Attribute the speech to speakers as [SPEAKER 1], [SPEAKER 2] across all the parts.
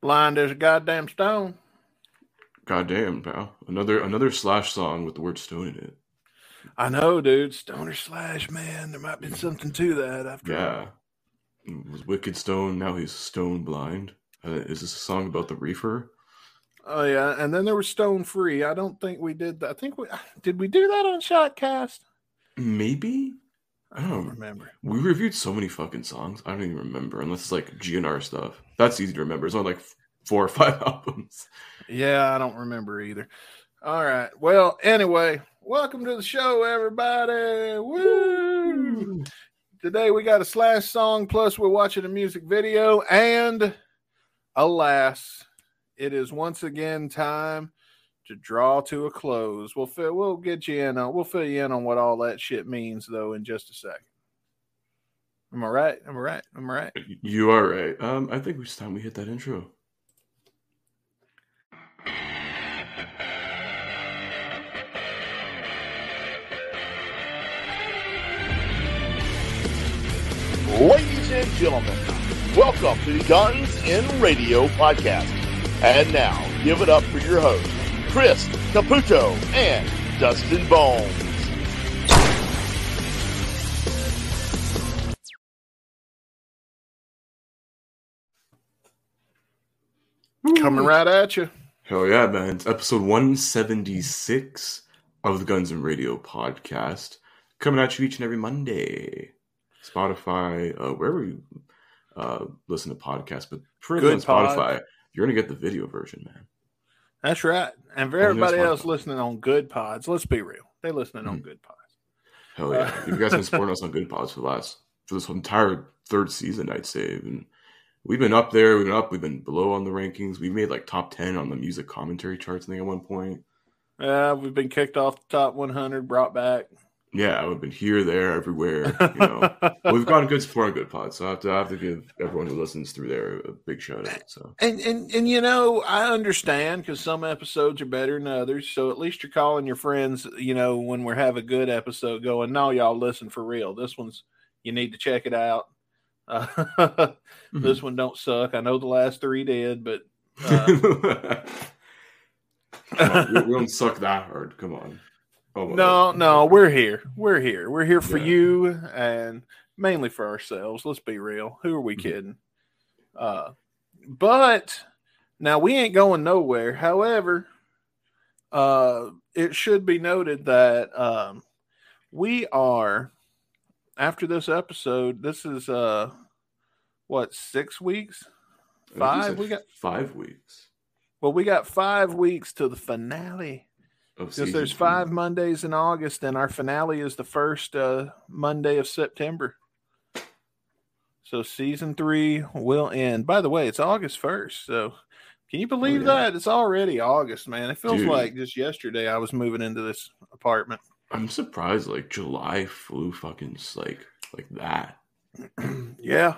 [SPEAKER 1] Blind as a goddamn stone.
[SPEAKER 2] Goddamn, pal. Another another slash song with the word stone in it.
[SPEAKER 1] I know, dude. Stoner slash, man. There might be something to that after
[SPEAKER 2] Yeah. It was Wicked Stone, now he's stone blind. Uh, is this a song about the reefer?
[SPEAKER 1] Oh yeah, and then there was Stone Free. I don't think we did that. I think we did we do that on Shotcast?
[SPEAKER 2] Maybe?
[SPEAKER 1] I don't remember.
[SPEAKER 2] We reviewed so many fucking songs. I don't even remember unless it's like GNR stuff. That's easy to remember. It's only like four or five albums.
[SPEAKER 1] Yeah, I don't remember either. All right. Well, anyway, welcome to the show, everybody. Woo! Today we got a slash song, plus we're watching a music video, and alas, it is once again time to draw to a close. We'll fill, we'll get you in on we'll fill you in on what all that shit means though in just a second. Am I right? Am I right? Am I right?
[SPEAKER 2] You are right. Um, I think it's time we hit that intro.
[SPEAKER 3] Ladies and gentlemen, welcome to the Guns and Radio podcast. And now, give it up for your hosts, Chris Caputo and Dustin Bones.
[SPEAKER 1] Coming right at you.
[SPEAKER 2] Hell yeah, man. It's episode 176 of the Guns and Radio podcast. Coming at you each and every Monday. Spotify, uh, wherever you uh, listen to podcasts, but for
[SPEAKER 1] Good
[SPEAKER 2] on Spotify, you're going to get the video version, man.
[SPEAKER 1] That's right. And for everybody else listening on good pods, let's be real. They listening on
[SPEAKER 2] Mhm.
[SPEAKER 1] good pods.
[SPEAKER 2] Hell yeah. If you guys have been supporting us on Good Pods for the last, for this entire third season, I'd say. And we've been up there, we've been up, we've been below on the rankings. We made like top 10 on the music commentary charts, I think, at one point.
[SPEAKER 1] Yeah, we've been kicked off the top 100, brought back.
[SPEAKER 2] Yeah, we've been here, there, everywhere. You know, we've gotten good support on Good Pods, so I have to I have to give everyone who listens through there a big shout out. So
[SPEAKER 1] and, and and you know, I understand because some episodes are better than others. So at least you're calling your friends, you know, when we have a good episode going, no, y'all listen for real. This one's you need to check it out. Uh, This one don't suck. I know the last three did, but uh,
[SPEAKER 2] on, we, we don't suck that hard. Come on. Oh,
[SPEAKER 1] no, no, we're here. We're here. We're here for
[SPEAKER 2] Yeah.
[SPEAKER 1] you and mainly for ourselves. Let's be real. Who are we
[SPEAKER 2] Mhm.
[SPEAKER 1] kidding? Uh, but now we ain't going nowhere. However, uh, it should be noted that um, we are after this episode. This is uh, what six weeks?
[SPEAKER 2] I think you
[SPEAKER 1] Five. We got
[SPEAKER 2] five weeks
[SPEAKER 1] well, we got five weeks to the finale. Because there's five Mondays in August, and our finale is the first uh, Monday of September. So season three will end. By the way, it's August first. So can you believe
[SPEAKER 2] Oh, yeah.
[SPEAKER 1] that? It's already August, man. It feels
[SPEAKER 2] Dude.
[SPEAKER 1] like just yesterday I was moving into this apartment.
[SPEAKER 2] I'm surprised like July flew fucking like like that.
[SPEAKER 1] yeah.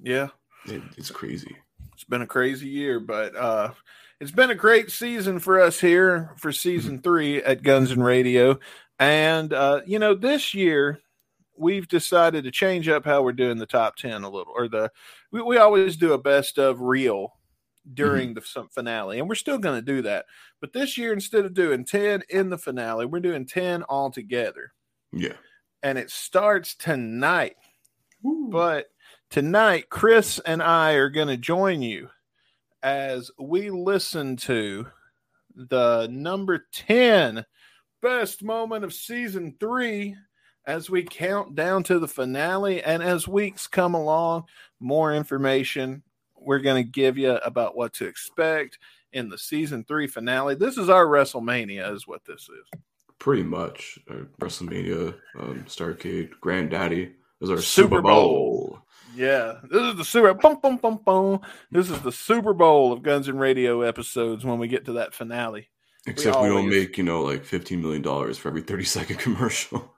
[SPEAKER 1] Yeah.
[SPEAKER 2] It, it's crazy.
[SPEAKER 1] It's been a crazy year, but uh it's been a great season for us here for season three at Guns and Radio. And uh, you know, this year we've decided to change up how we're doing the top ten a little, or the we, we always do a best of reel during the some finale, and we're still going to do that. But this year, instead of doing ten in the finale, we're doing ten all together,
[SPEAKER 2] Yeah.
[SPEAKER 1] and it starts tonight.
[SPEAKER 2] But
[SPEAKER 1] But tonight, Chris and I are going to join you as we listen to the number 10 best moment of season three as we count down to the finale. And as weeks come along, more information we're going to give you about what to expect in the season three finale. This is our WrestleMania, is what this is.
[SPEAKER 2] pretty much uh, WrestleMania, um, Starcade, Granddaddy is our
[SPEAKER 1] Super
[SPEAKER 2] Super,
[SPEAKER 1] Bowl.
[SPEAKER 2] Bowl.
[SPEAKER 1] Yeah, this is the Super boom, boom, boom, boom. This is the Super Bowl of Guns and Radio episodes when we get to that finale.
[SPEAKER 2] Except we, don't make you know like fifteen million dollars for every thirty second commercial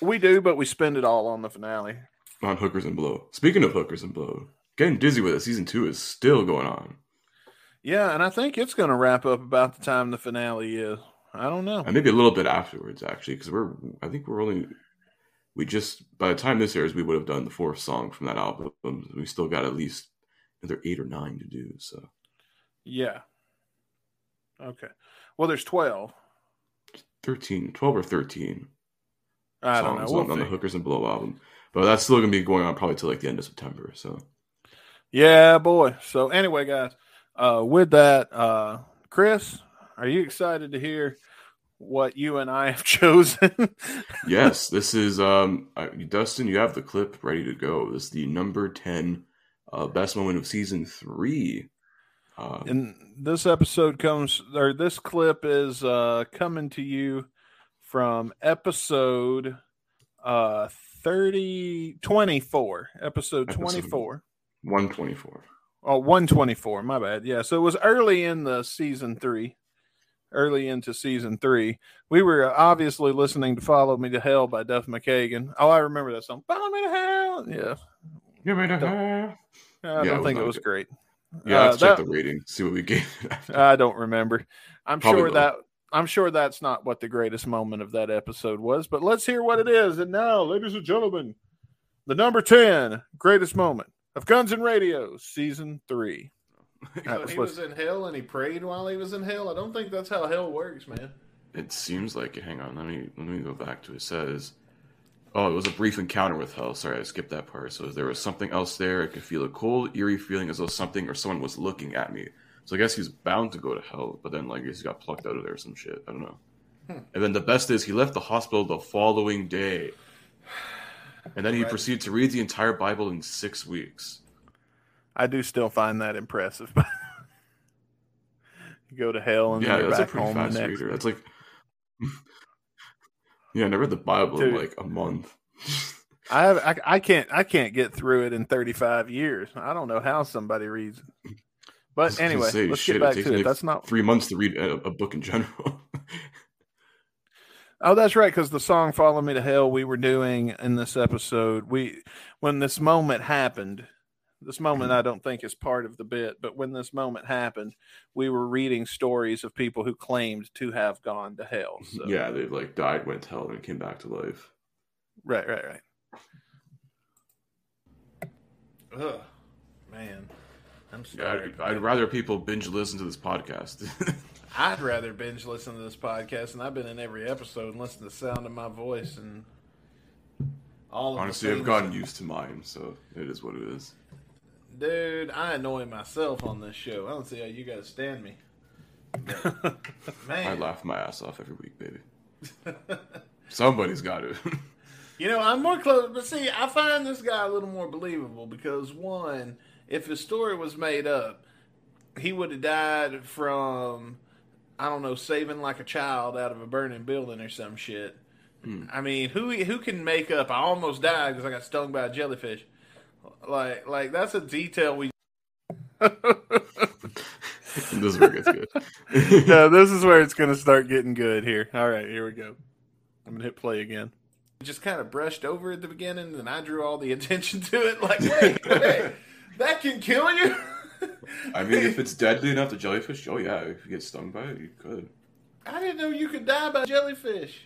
[SPEAKER 1] We do, but we spend it all on the finale.
[SPEAKER 2] on hookers and blow. Speaking of hookers and blow, getting dizzy with it. Season two is still going on.
[SPEAKER 1] Yeah, and I think it's going to wrap up about the time the finale is. I don't know.
[SPEAKER 2] and maybe a little bit afterwards actually because we're i think we're only we just by the time this airs we would have done the fourth song from that album we still got at least another eight or nine to do so
[SPEAKER 1] Yeah. Okay. Well, there's 12.
[SPEAKER 2] 13, 12 or 13
[SPEAKER 1] I don't know.
[SPEAKER 2] songs
[SPEAKER 1] We'll
[SPEAKER 2] on, on the. Hookers and Blow album. But that's still going to be going on probably till like the end of September. So
[SPEAKER 1] Yeah, boy. So anyway, guys, uh, with that, uh, Chris, are you excited to hear what you and I have chosen?
[SPEAKER 2] yes, this is um Dustin. You have the clip ready to go. This is the number ten uh, best moment of season three. Uh,
[SPEAKER 1] and this episode comes, or this clip is uh, coming to you from episode uh 30 24 episode
[SPEAKER 2] Episode
[SPEAKER 1] 24
[SPEAKER 2] one twenty four.
[SPEAKER 1] Oh, 124. My bad. Yeah. So it was early in the season three, early into season three. We were obviously listening to Follow Me to Hell by Duff McKagan. Oh, I remember that song. Follow Me to Hell. Yeah.
[SPEAKER 2] You made a
[SPEAKER 1] I
[SPEAKER 2] Yeah,
[SPEAKER 1] don't
[SPEAKER 2] it
[SPEAKER 1] think it was
[SPEAKER 2] not
[SPEAKER 1] great.
[SPEAKER 2] Yeah,
[SPEAKER 1] Uh,
[SPEAKER 2] let's check
[SPEAKER 1] that-
[SPEAKER 2] the rating. See what we gave.
[SPEAKER 1] I don't remember. I'm
[SPEAKER 2] Probably
[SPEAKER 1] sure
[SPEAKER 2] low.
[SPEAKER 1] that. I'm sure that's not what the greatest moment of that episode was, but let's hear what it is. And now, ladies and gentlemen, the number 10 greatest moment of Guns and Radio, season three. That was
[SPEAKER 4] he was in hell and he prayed while he was in hell. I don't think that's how hell works, man.
[SPEAKER 2] It seems like it. Hang on, let me let me go back to it. It says, "Oh, it was a brief encounter with hell." Sorry, I skipped that part. So there was something else there. I could feel a cold, eerie feeling as though something or someone was looking at me. So I guess he's bound to go to hell, but then like I guess he got plucked out of there or some shit. I don't know.
[SPEAKER 4] Hmm.
[SPEAKER 2] And then the best is he left the hospital the following day, and then he
[SPEAKER 4] Right.
[SPEAKER 2] proceeded to read the entire Bible in six weeks.
[SPEAKER 1] I do still find that impressive. you go to hell and
[SPEAKER 2] yeah,
[SPEAKER 1] you're
[SPEAKER 2] that's a
[SPEAKER 1] back
[SPEAKER 2] pretty
[SPEAKER 1] home the next.
[SPEAKER 2] reader. That's like, yeah, I never read the Bible in like a month.
[SPEAKER 1] I have I, I can't I can't get through it in 35 years. I don't know how somebody reads it. But anyway,
[SPEAKER 2] say,
[SPEAKER 1] let's
[SPEAKER 2] shit,
[SPEAKER 1] get back
[SPEAKER 2] takes
[SPEAKER 1] to it. That's not
[SPEAKER 2] three months to read a, a book in general.
[SPEAKER 1] Oh, that's right. Because the song "Follow Me to Hell" we were doing in this episode, we when this moment happened, this moment I don't think is part of the bit, but when this moment happened, we were reading stories of people who claimed to have gone to hell. So,
[SPEAKER 2] yeah, they've like died, went to hell, and came back to life.
[SPEAKER 1] right, right, right.
[SPEAKER 4] Ugh, man. I'm
[SPEAKER 2] Yeah,
[SPEAKER 4] sorry.
[SPEAKER 2] I'd, I'd rather people binge listen to this podcast.
[SPEAKER 4] I'd rather binge listen to this podcast, and I've been in every episode and listen to the sound of my voice and all of
[SPEAKER 2] Honestly,
[SPEAKER 4] the
[SPEAKER 2] I've gotten used to mine, so it is what it is.
[SPEAKER 4] Dude, I annoy myself on this show. I don't see how you guys stand me. But,
[SPEAKER 2] I laugh my ass off every week, baby. Somebody's got to.
[SPEAKER 4] you know I'm more close. But see, I find this guy a little more believable because one, if his story was made up, he would have died from I don't know saving like a child out of a burning building or some shit.
[SPEAKER 2] Hmm.
[SPEAKER 4] I mean, who who can make up? I almost died because I got stung by a jellyfish. Like like that's a detail we
[SPEAKER 2] this is where it gets good.
[SPEAKER 1] yeah, this is where it's going to start getting good here. All right, here we go. I'm going to hit play again.
[SPEAKER 4] just kind of brushed over at the beginning, and I drew all the attention to it. Like, wait, wait, that can kill you.
[SPEAKER 2] I mean, if it's deadly enough to jellyfish, oh yeah, if you get stung by it, you could.
[SPEAKER 4] I didn't know you could die by jellyfish.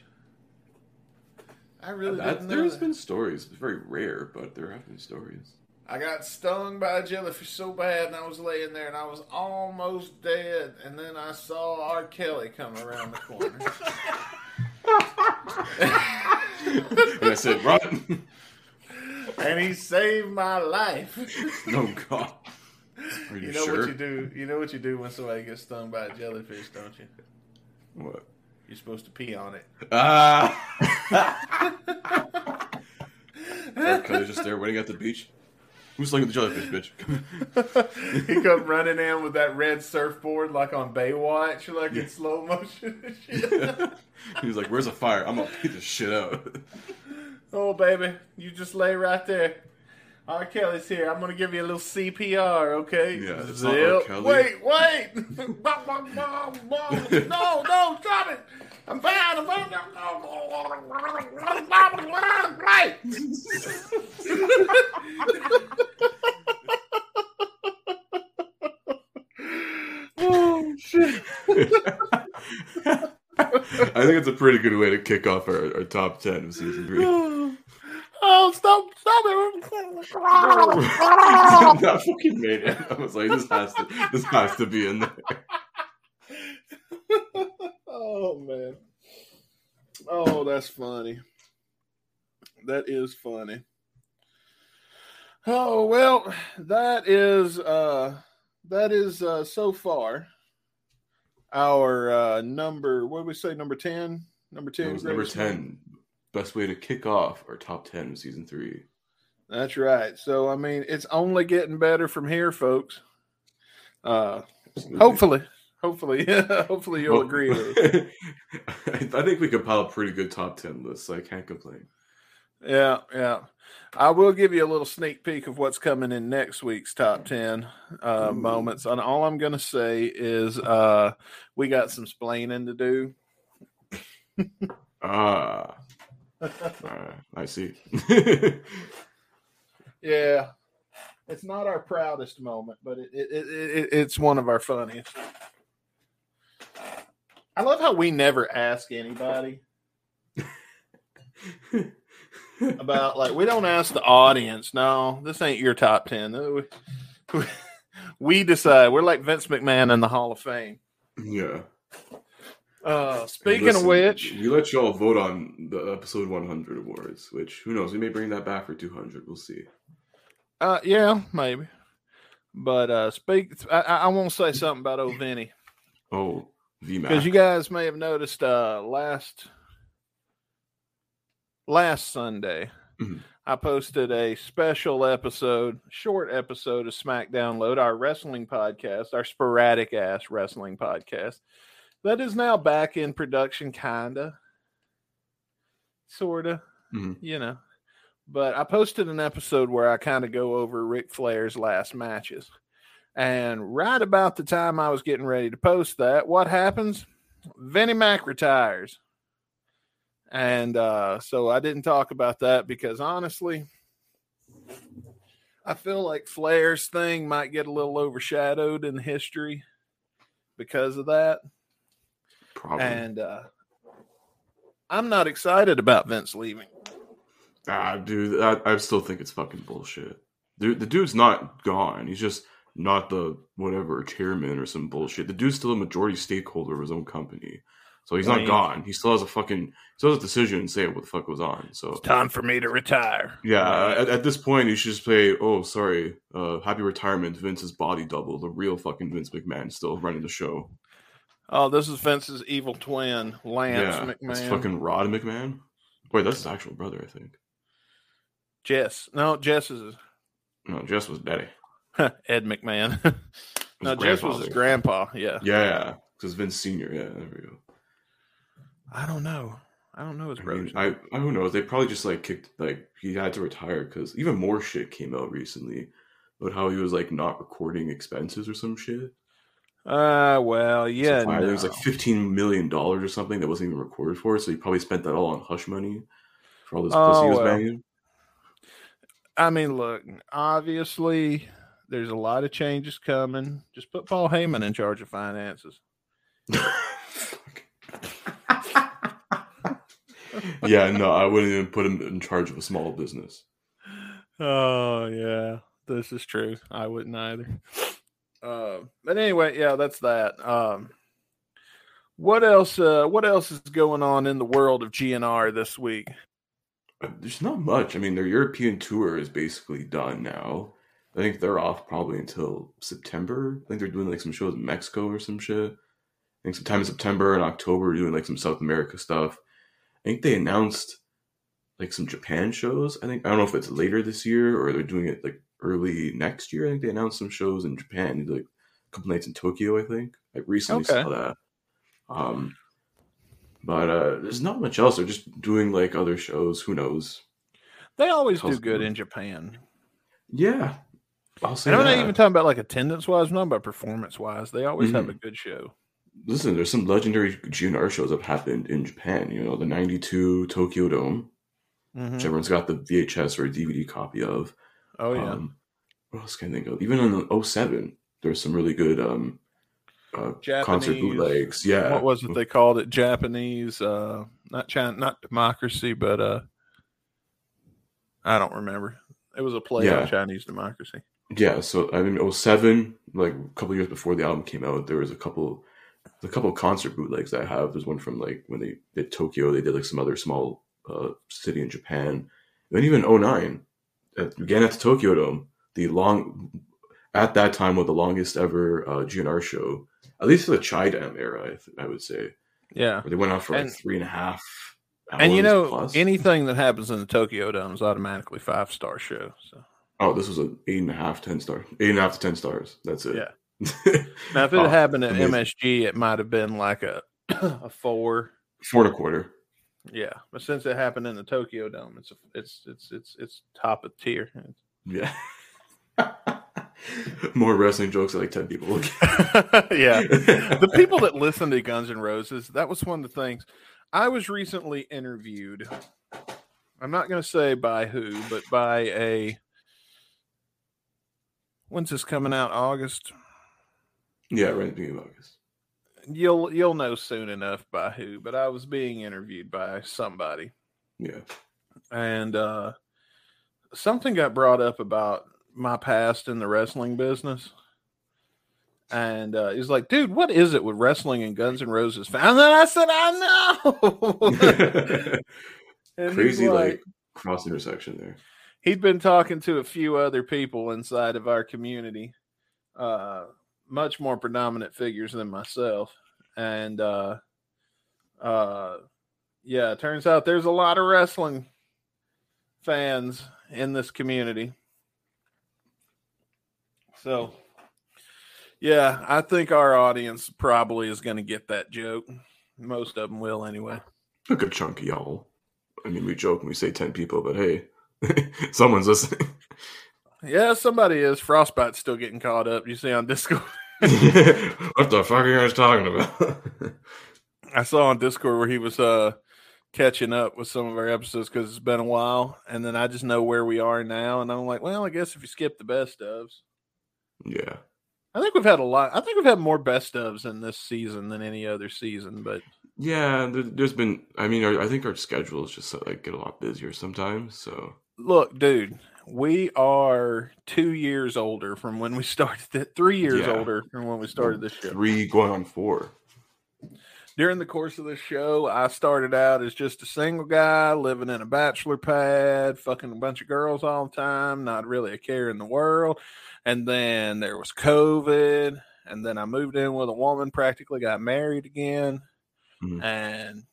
[SPEAKER 4] I really
[SPEAKER 2] That,
[SPEAKER 4] didn't know.
[SPEAKER 2] there's been stories. It's very rare, but there have been stories.
[SPEAKER 4] I got stung by a jellyfish so bad, and I was laying there, and I was almost dead. And then I saw R. Kelly come around the corner.
[SPEAKER 2] And I said, run!
[SPEAKER 4] and he saved my life.
[SPEAKER 2] oh god. Are you,
[SPEAKER 4] You know
[SPEAKER 2] sure?
[SPEAKER 4] what you do? You know what you do when somebody gets stung by a jellyfish, don't you?
[SPEAKER 2] What?
[SPEAKER 4] You're supposed to pee on it.
[SPEAKER 2] Ah! R. Kelly just there waiting at the beach. Who's looking at the jellyfish, bitch?
[SPEAKER 4] he come running in with that red surfboard like on Baywatch, like in slow motion and shit.
[SPEAKER 2] He's like, "Where's the fire? I'm gonna beat this shit out."
[SPEAKER 4] oh baby, you just lay right there. R. Kelly's here. I'm gonna give you a little CPR, okay?
[SPEAKER 2] Yeah, it's not R. Kelly.
[SPEAKER 4] Wait, wait! no, no, stop it! I'm fine. I'm fine. Right.
[SPEAKER 1] Oh, shit.
[SPEAKER 2] I think it's a pretty good way to kick off our, our top ten of season three.
[SPEAKER 1] Oh, stop, stop it.
[SPEAKER 2] that fucking made it. I was like, this has to, this has to be in there.
[SPEAKER 1] oh man. Oh, that's funny. That is funny. Oh well, that is uh that is uh so far our uh number what did we say number 10 number 10
[SPEAKER 2] was number 10. Best way to kick off our top 10 of season three.
[SPEAKER 1] that's right so i mean it's only getting better from here folks uh hopefully hopefully hopefully you'll
[SPEAKER 2] Well,
[SPEAKER 1] agree.
[SPEAKER 2] I think we compile a pretty good top 10 list, so I can't complain.
[SPEAKER 1] Yeah, yeah. I will give you a little sneak peek of what's coming in next week's top 10 uh, moments. And all I'm going to say is uh, we got some splaining to do.
[SPEAKER 2] Ah, uh, I see.
[SPEAKER 1] Yeah. It's not our proudest moment, but it, it, it, it, it's one of our funniest. I love how we never ask anybody about, like, we don't ask the audience. No, this ain't your top 10. We, we, decide. We're like Vince McMahon in the Hall of Fame.
[SPEAKER 2] yeah.
[SPEAKER 1] Uh, speaking
[SPEAKER 2] Listen,
[SPEAKER 1] of which,
[SPEAKER 2] we let y'all vote on the episode 100 awards, which who knows? We may bring that back for 200. We'll see.
[SPEAKER 1] uh, yeah, maybe. But uh, speak. I, I want to say something about old Vinny
[SPEAKER 2] Oh.
[SPEAKER 1] Because you guys may have noticed uh, last last Sunday,
[SPEAKER 2] Mhm.
[SPEAKER 1] I posted a special episode, short episode of SmackDown Load, our wrestling podcast, our sporadic ass wrestling podcast. That is now back in production, kinda, sorta,
[SPEAKER 2] Mhm.
[SPEAKER 1] you know. But I posted an episode where I kind of go over Ric Flair's last matches. And right about the time I was getting ready to post that, what happens? Vinnie Mac retires. And uh, so I didn't talk about that because honestly, I feel like Flair's thing might get a little overshadowed in history because of that.
[SPEAKER 2] Probably.
[SPEAKER 1] And uh, I'm not excited about Vince leaving.
[SPEAKER 2] Ah, dude, I, I still think it's fucking bullshit. Dude, the dude's not gone. He's just not the whatever chairman or some bullshit. The dude's still a majority stakeholder of his own company, so he's
[SPEAKER 1] I
[SPEAKER 2] not
[SPEAKER 1] mean-
[SPEAKER 2] gone. He still has a fucking, he still has a decision and say what the fuck goes on. So
[SPEAKER 1] It's time for me to retire.
[SPEAKER 2] yeah, at, at this point, you should just say, "Oh, sorry, uh, happy retirement, Vince's body double, the real fucking Vince McMahon, still running the show."
[SPEAKER 1] Oh, this is Vince's evil twin, Lance
[SPEAKER 2] yeah,
[SPEAKER 1] McMahon.
[SPEAKER 2] that's fucking Rod McMahon. Wait, that's his actual brother, I think.
[SPEAKER 1] Jess. No, Jess is
[SPEAKER 2] No, Jess was daddy.
[SPEAKER 1] Ed McMahon. No, Jess was his grandpa. Yeah.
[SPEAKER 2] Yeah, because Vince Senior. Yeah, there we go.
[SPEAKER 1] I don't know. I don't know his
[SPEAKER 2] I mean. I, I who knows? They probably just like kicked like he had to retire because even more shit came out recently about how he was like not recording expenses or some shit.
[SPEAKER 1] Uh, well, yeah.
[SPEAKER 2] Fire- There was like fifteen million dollars or something that wasn't even recorded for, so he probably spent that all on hush money for all this
[SPEAKER 1] Oh,
[SPEAKER 2] pussy he was
[SPEAKER 1] well.
[SPEAKER 2] banging.
[SPEAKER 1] I mean, look, obviously, there's a lot of changes coming. Just put Paul Heyman in charge of finances.
[SPEAKER 2] yeah, no, I wouldn't even put him in charge of a small business.
[SPEAKER 1] Oh yeah, this is true. I wouldn't either. Uh, but anyway, yeah, that's that. Um, what else? Uh, what else is going on in the world of GNR this week?
[SPEAKER 2] Uh, There's not much. I mean, their European tour is basically done now. I think they're off probably until September. I think they're doing like some shows in Mexico or some shit. I think sometime in September and October, doing like some South America stuff. I think they announced like some Japan shows. I think I don't know if it's later this year or they're doing it like early next year. I think they announced some shows in Japan. Like a couple nights in Tokyo. I think I recently
[SPEAKER 1] Okay.
[SPEAKER 2] saw that. Um, but uh, there's not much else. They're just doing like other shows. Who knows?
[SPEAKER 1] They always do good in Japan.
[SPEAKER 2] Yeah, I'll say
[SPEAKER 1] And I'm
[SPEAKER 2] that.
[SPEAKER 1] not even talking about like attendance wise. I'm not about performance wise. They always have
[SPEAKER 2] Mhm.
[SPEAKER 1] a good show.
[SPEAKER 2] Listen, there's some legendary GNR shows that have happened in Japan. You know, the '92 Tokyo Dome,
[SPEAKER 1] Mhm.
[SPEAKER 2] which everyone's got the VHS or DVD copy of.
[SPEAKER 1] Oh yeah.
[SPEAKER 2] Um, what else can I think of? Even in the 07, there's some really good um, uh, concert bootlegs. Yeah,
[SPEAKER 1] what was it they called it? Japanese, uh, not China, not democracy, but uh, I don't remember. It was a play
[SPEAKER 2] Yeah.
[SPEAKER 1] on Chinese democracy.
[SPEAKER 2] Yeah, so I mean, 07, like a couple years before the album came out, there was a couple, a couple of concert bootlegs that I have. There's one from like when they did Tokyo, they did like some other small uh, city in Japan. And then even 09, at, again at the Tokyo Dome, the long, at that time, was the longest ever uh, GNR show, at least for the Chi Dem era, I, th- I would say.
[SPEAKER 1] Yeah.
[SPEAKER 2] They went on for
[SPEAKER 1] And-
[SPEAKER 2] like three and a half hours
[SPEAKER 1] And you know,
[SPEAKER 2] plus.
[SPEAKER 1] anything that happens in the Tokyo Dome is automatically five star show. So
[SPEAKER 2] oh, this was an eight and a half, ten star, eight and a half to ten stars. That's it.
[SPEAKER 1] Yeah. now, if it
[SPEAKER 2] Oh,
[SPEAKER 1] happened at
[SPEAKER 2] amazing.
[SPEAKER 1] MSG, it might have been like a a four.
[SPEAKER 2] Four and a quarter.
[SPEAKER 1] Yeah, but since it happened in the Tokyo Dome, it's a, it's it's it's it's top of tier.
[SPEAKER 2] Yeah. More wrestling jokes like 10 people.
[SPEAKER 1] yeah, the people that listen to Guns and Roses, that was one of the things. I was recently interviewed. I'm not going to say by who, but by a. When's this coming out? August.
[SPEAKER 2] yeah, right at the beginning of August.
[SPEAKER 1] You'll you'll know soon enough by who. But I was being interviewed by somebody,
[SPEAKER 2] Yeah.
[SPEAKER 1] and uh, something got brought up about my past in the wrestling business. And uh, he's like, dude, what is it with wrestling and Guns N' Roses? fan?" And then I said, I know.
[SPEAKER 2] Crazy, like, cross intersection there.
[SPEAKER 1] He'd been talking to a few other people inside of our community, uh, much more predominant figures than myself. And uh, uh, yeah, it turns out there's a lot of wrestling fans in this community. So, yeah, I think our audience probably is going to get that joke. Most of them will, anyway.
[SPEAKER 2] A good chunk of y'all. I mean, we joke and we say 10 people, but hey, someone's listening.
[SPEAKER 1] Yeah, somebody is. Frostbite's still getting caught up. You see on Discord.
[SPEAKER 2] what the fuck are you guys talking about?
[SPEAKER 1] I saw on Discord where he was uh catching up with some of our episodes because it's been a while, and then I just know where we are now, and I'm like, well, I guess if you skip the best ofs,
[SPEAKER 2] yeah.
[SPEAKER 1] I think we've had a lot. I think we've had more best ofs in this season than any other season. But
[SPEAKER 2] Yeah, there, there's been, I mean, our, I think our schedules just like get a lot busier sometimes. So,
[SPEAKER 1] look, dude, we are two years older from when we started. Th- three years
[SPEAKER 2] Yeah.
[SPEAKER 1] older from when we started this show.
[SPEAKER 2] three going on four.
[SPEAKER 1] during the course of this show, I started out as just a single guy living in a bachelor pad, fucking a bunch of girls all the time, not really a care in the world. And then there was COVID. And then I moved in with a woman, practically got married again.
[SPEAKER 2] Mhm.
[SPEAKER 1] And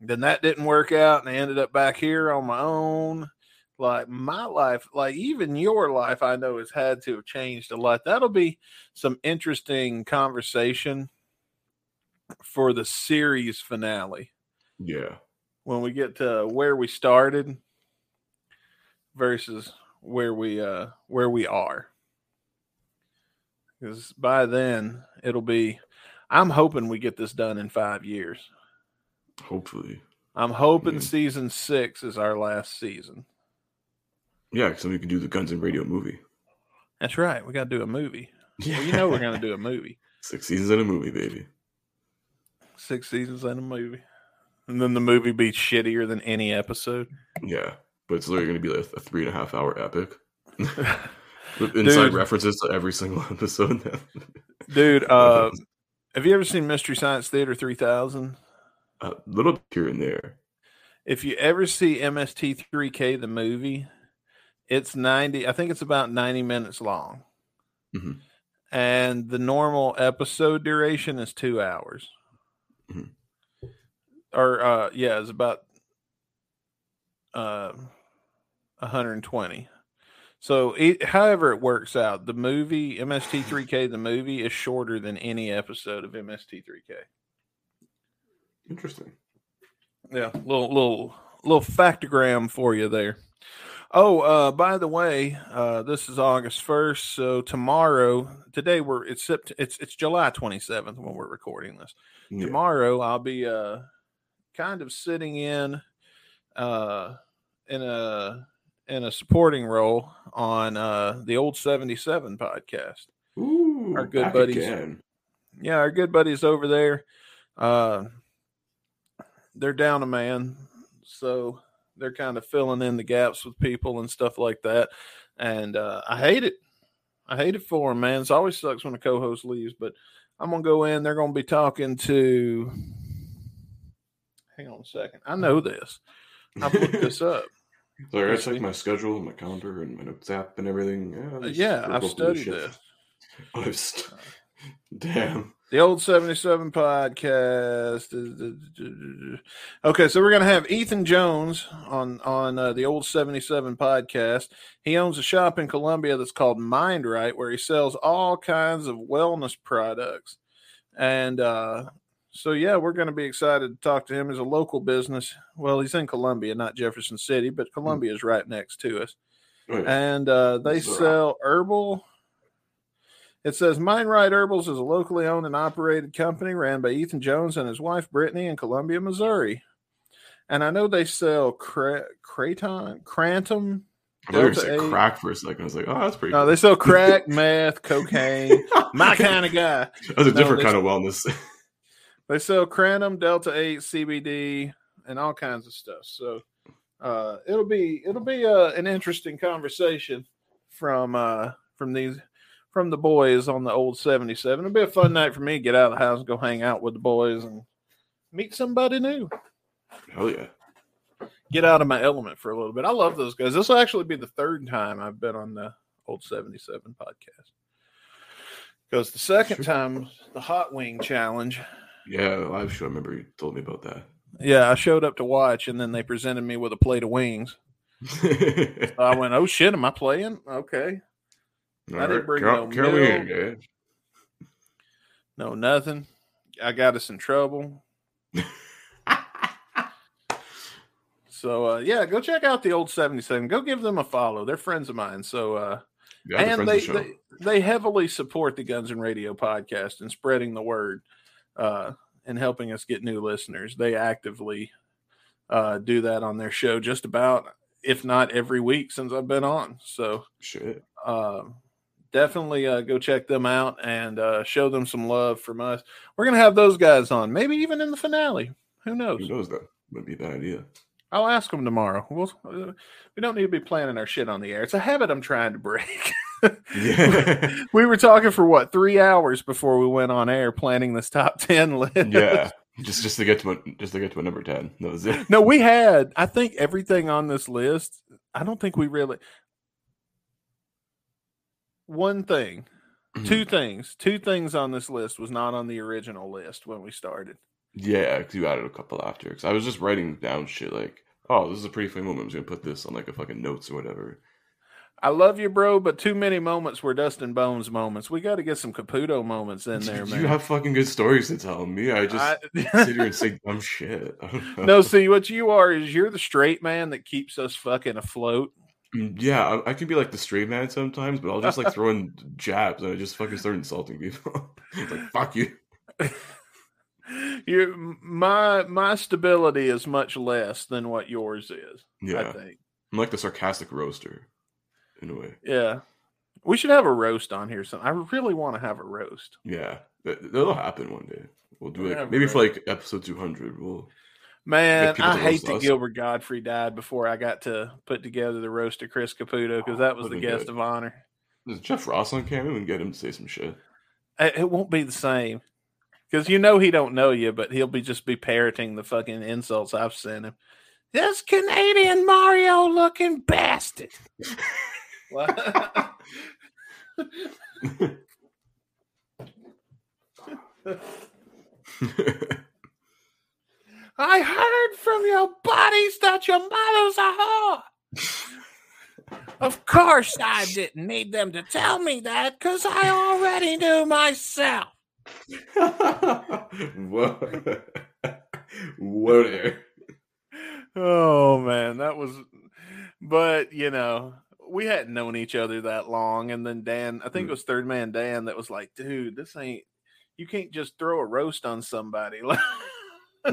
[SPEAKER 1] then that didn't work out. And I ended up back here on my own. Like my life, like even your life, I know has had to have changed a lot. That'll be some interesting conversation for the series finale
[SPEAKER 2] Yeah.
[SPEAKER 1] when we get to where we started versus where we uh where we are because by then it'll be i'm hoping we get this done in five years
[SPEAKER 2] Hopefully.
[SPEAKER 1] i'm hoping
[SPEAKER 2] Yeah.
[SPEAKER 1] season six is our last season
[SPEAKER 2] Yeah, because then we can do the Guns and Radio movie.
[SPEAKER 1] that's right we got to do a movie
[SPEAKER 2] Yeah.
[SPEAKER 1] well you know we're going to do a movie
[SPEAKER 2] Six seasons in a movie, baby.
[SPEAKER 1] six seasons in a movie and then the movie be shittier than any episode
[SPEAKER 2] Yeah. But it's literally going to be like a three and a half hour epic. With inside
[SPEAKER 1] Dude.
[SPEAKER 2] references to every single episode.
[SPEAKER 1] dude uh have you ever seen mystery science theater 3000
[SPEAKER 2] a little here and there.
[SPEAKER 1] if you ever see MST3K the movie, it's 90, I think it's about 90 minutes long.
[SPEAKER 2] Mhm.
[SPEAKER 1] And the normal episode duration is 2 hours.
[SPEAKER 2] Mhm.
[SPEAKER 1] Or uh yeah, it's about uh 120. So it, however it works out, the movie MST3K the movie is shorter than any episode of MST3K.
[SPEAKER 2] Interesting.
[SPEAKER 1] Yeah, little little little factogram for you there. Oh, uh, by the way, uh, this is August first, so tomorrow, today we're it's Sept- it's it's July twenty seventh when we're recording this.
[SPEAKER 2] Yeah.
[SPEAKER 1] Tomorrow, I'll be uh kind of sitting in uh in a in a supporting role on uh the old seventy seven podcast.
[SPEAKER 2] Ooh,
[SPEAKER 1] our good buddies. Yeah, our good buddies over there, uh, they're down a man, so they're kind of filling in the gaps with people and stuff like that. and uh, I hate it. I hate it for him, man. It always sucks when a co-host leaves, but I'm gonna go in. They're gonna be talking to. Hang on a second. I know this. I've looked this up.
[SPEAKER 2] So I
[SPEAKER 1] Let's
[SPEAKER 2] check
[SPEAKER 1] see.
[SPEAKER 2] my schedule, and my calendar, and my notes app and everything. Yeah,
[SPEAKER 1] Uh, yeah, I've studied
[SPEAKER 2] shit.
[SPEAKER 1] this.
[SPEAKER 2] I've st- Damn.
[SPEAKER 1] The old 77 podcast. Okay, so we're going to have Ethan Jones on on uh, the old 77 podcast. He owns a shop in Columbia that's called Mind Right where he sells all kinds of wellness products. And uh so yeah, we're going to be excited to talk to him as a local business. Well, he's in Columbia, not Jefferson City, but Columbia is right next to us
[SPEAKER 2] Oh,
[SPEAKER 1] and uh, they sell herbal. It says Mind Right Herbals is a locally owned and operated company ran by Ethan Jones and his wife Brittany in Columbia, Missouri. And I know they sell cra- Kratom, Crantum.
[SPEAKER 2] I thought you
[SPEAKER 1] Delta
[SPEAKER 2] crack for a second. I was like, oh, that's pretty
[SPEAKER 1] No,
[SPEAKER 2] cool.
[SPEAKER 1] they sell crack, meth, cocaine. My kind of guy.
[SPEAKER 2] That's a
[SPEAKER 1] no,
[SPEAKER 2] different kind of wellness.
[SPEAKER 1] They sell Crantum, Delta Eight, CBD, and all kinds of stuff. So uh, it'll be it'll be uh, an interesting conversation from uh, from these from the boys on the old seventy seven. It'll be a fun night for me to get out of the house and go hang out with the boys and meet somebody new.
[SPEAKER 2] Hell yeah.
[SPEAKER 1] Get out of my element for a little bit. I love those guys. This will actually be the third time I've been on the old seventy seven podcast. Because the second
[SPEAKER 2] Sure.
[SPEAKER 1] time, the hot wing challenge,
[SPEAKER 2] Yeah, live show. I remember you told me about that.
[SPEAKER 1] Yeah, I showed up to watch, and then they presented me with a plate of wings. I went, "Oh shit, am I playing? Okay, I didn't bring no
[SPEAKER 2] count me in,
[SPEAKER 1] milk. no nothing. I got us in trouble." So uh, yeah, go check out the old seventy seven. Go give them a follow. They're friends of mine. So uh,
[SPEAKER 2] Yeah,
[SPEAKER 1] and they,
[SPEAKER 2] the
[SPEAKER 1] they they heavily support the Guns and Radio podcast and spreading the word uh, and helping us get new listeners. They actively uh, do that on their show just about, if not every week since I've been on. So
[SPEAKER 2] Shit.
[SPEAKER 1] uh, definitely uh, go check them out and uh, show them some love from us. We're gonna have those guys on, maybe even in the finale. Who knows?
[SPEAKER 2] Who knows that? Would be a bad idea.
[SPEAKER 1] I'll ask them tomorrow. We'll, uh, we don't need to be planning our shit on the air. It's a habit I'm trying to break.
[SPEAKER 2] Yeah.
[SPEAKER 1] we were talking for what three hours before we went on air planning this top 10 list
[SPEAKER 2] yeah. Just just to get to a, just to get to a number ten. That was it.
[SPEAKER 1] no we had i think everything on this list i don't think we really one thing
[SPEAKER 2] Mm-hmm.
[SPEAKER 1] two things two things on this list was not on the original list when we started
[SPEAKER 2] Yeah, because you added a couple after. Because I was just writing down shit like, oh, this is a pretty funny moment. I'm just gonna put this on like a fucking notes or whatever.
[SPEAKER 1] i love you bro but too many moments were dustin bones moments we got to get some caputo moments in there man.
[SPEAKER 2] you have fucking good stories to tell me. I just
[SPEAKER 1] I-
[SPEAKER 2] sit here and say dumb shit. I don't know.
[SPEAKER 1] no see what you are is you're the straight man that keeps us fucking afloat
[SPEAKER 2] Mm, yeah, I, I can be like the straight man sometimes, but I'll just like throw in jabs and I just fucking start insulting people. like fuck you.
[SPEAKER 1] you my my stability is much less than what yours is
[SPEAKER 2] Yeah, i
[SPEAKER 1] think
[SPEAKER 2] I'm like the sarcastic roaster, in a way.
[SPEAKER 1] yeah we should have a roast on here some i really want to have a roast
[SPEAKER 2] Yeah, that, that'll happen one day. We'll do
[SPEAKER 1] We'll
[SPEAKER 2] like maybe for like episode 200. We'll
[SPEAKER 1] man i hate that Gilbert Gottfried died before i got to put together the roast of chris caputo because oh, that was the guest
[SPEAKER 2] been
[SPEAKER 1] of honor.
[SPEAKER 2] Is Jeff Ross on camera and get him to say some shit?
[SPEAKER 1] it, it won't be the same because you know he don't know you but he'll be just be parroting the fucking insults i've sent him. This canadian mario looking bastard. What? I heard from your buddies that your mother's a whore. of course, I didn't need them to tell me that because I already knew myself.
[SPEAKER 2] Whoa. Whoa.
[SPEAKER 1] Oh man, that was. But you know, we hadn't known each other that long, and then Dan, I think it hmm. was Third Man Dan, that was like, "Dude, this ain't. You can't just throw a roast on somebody."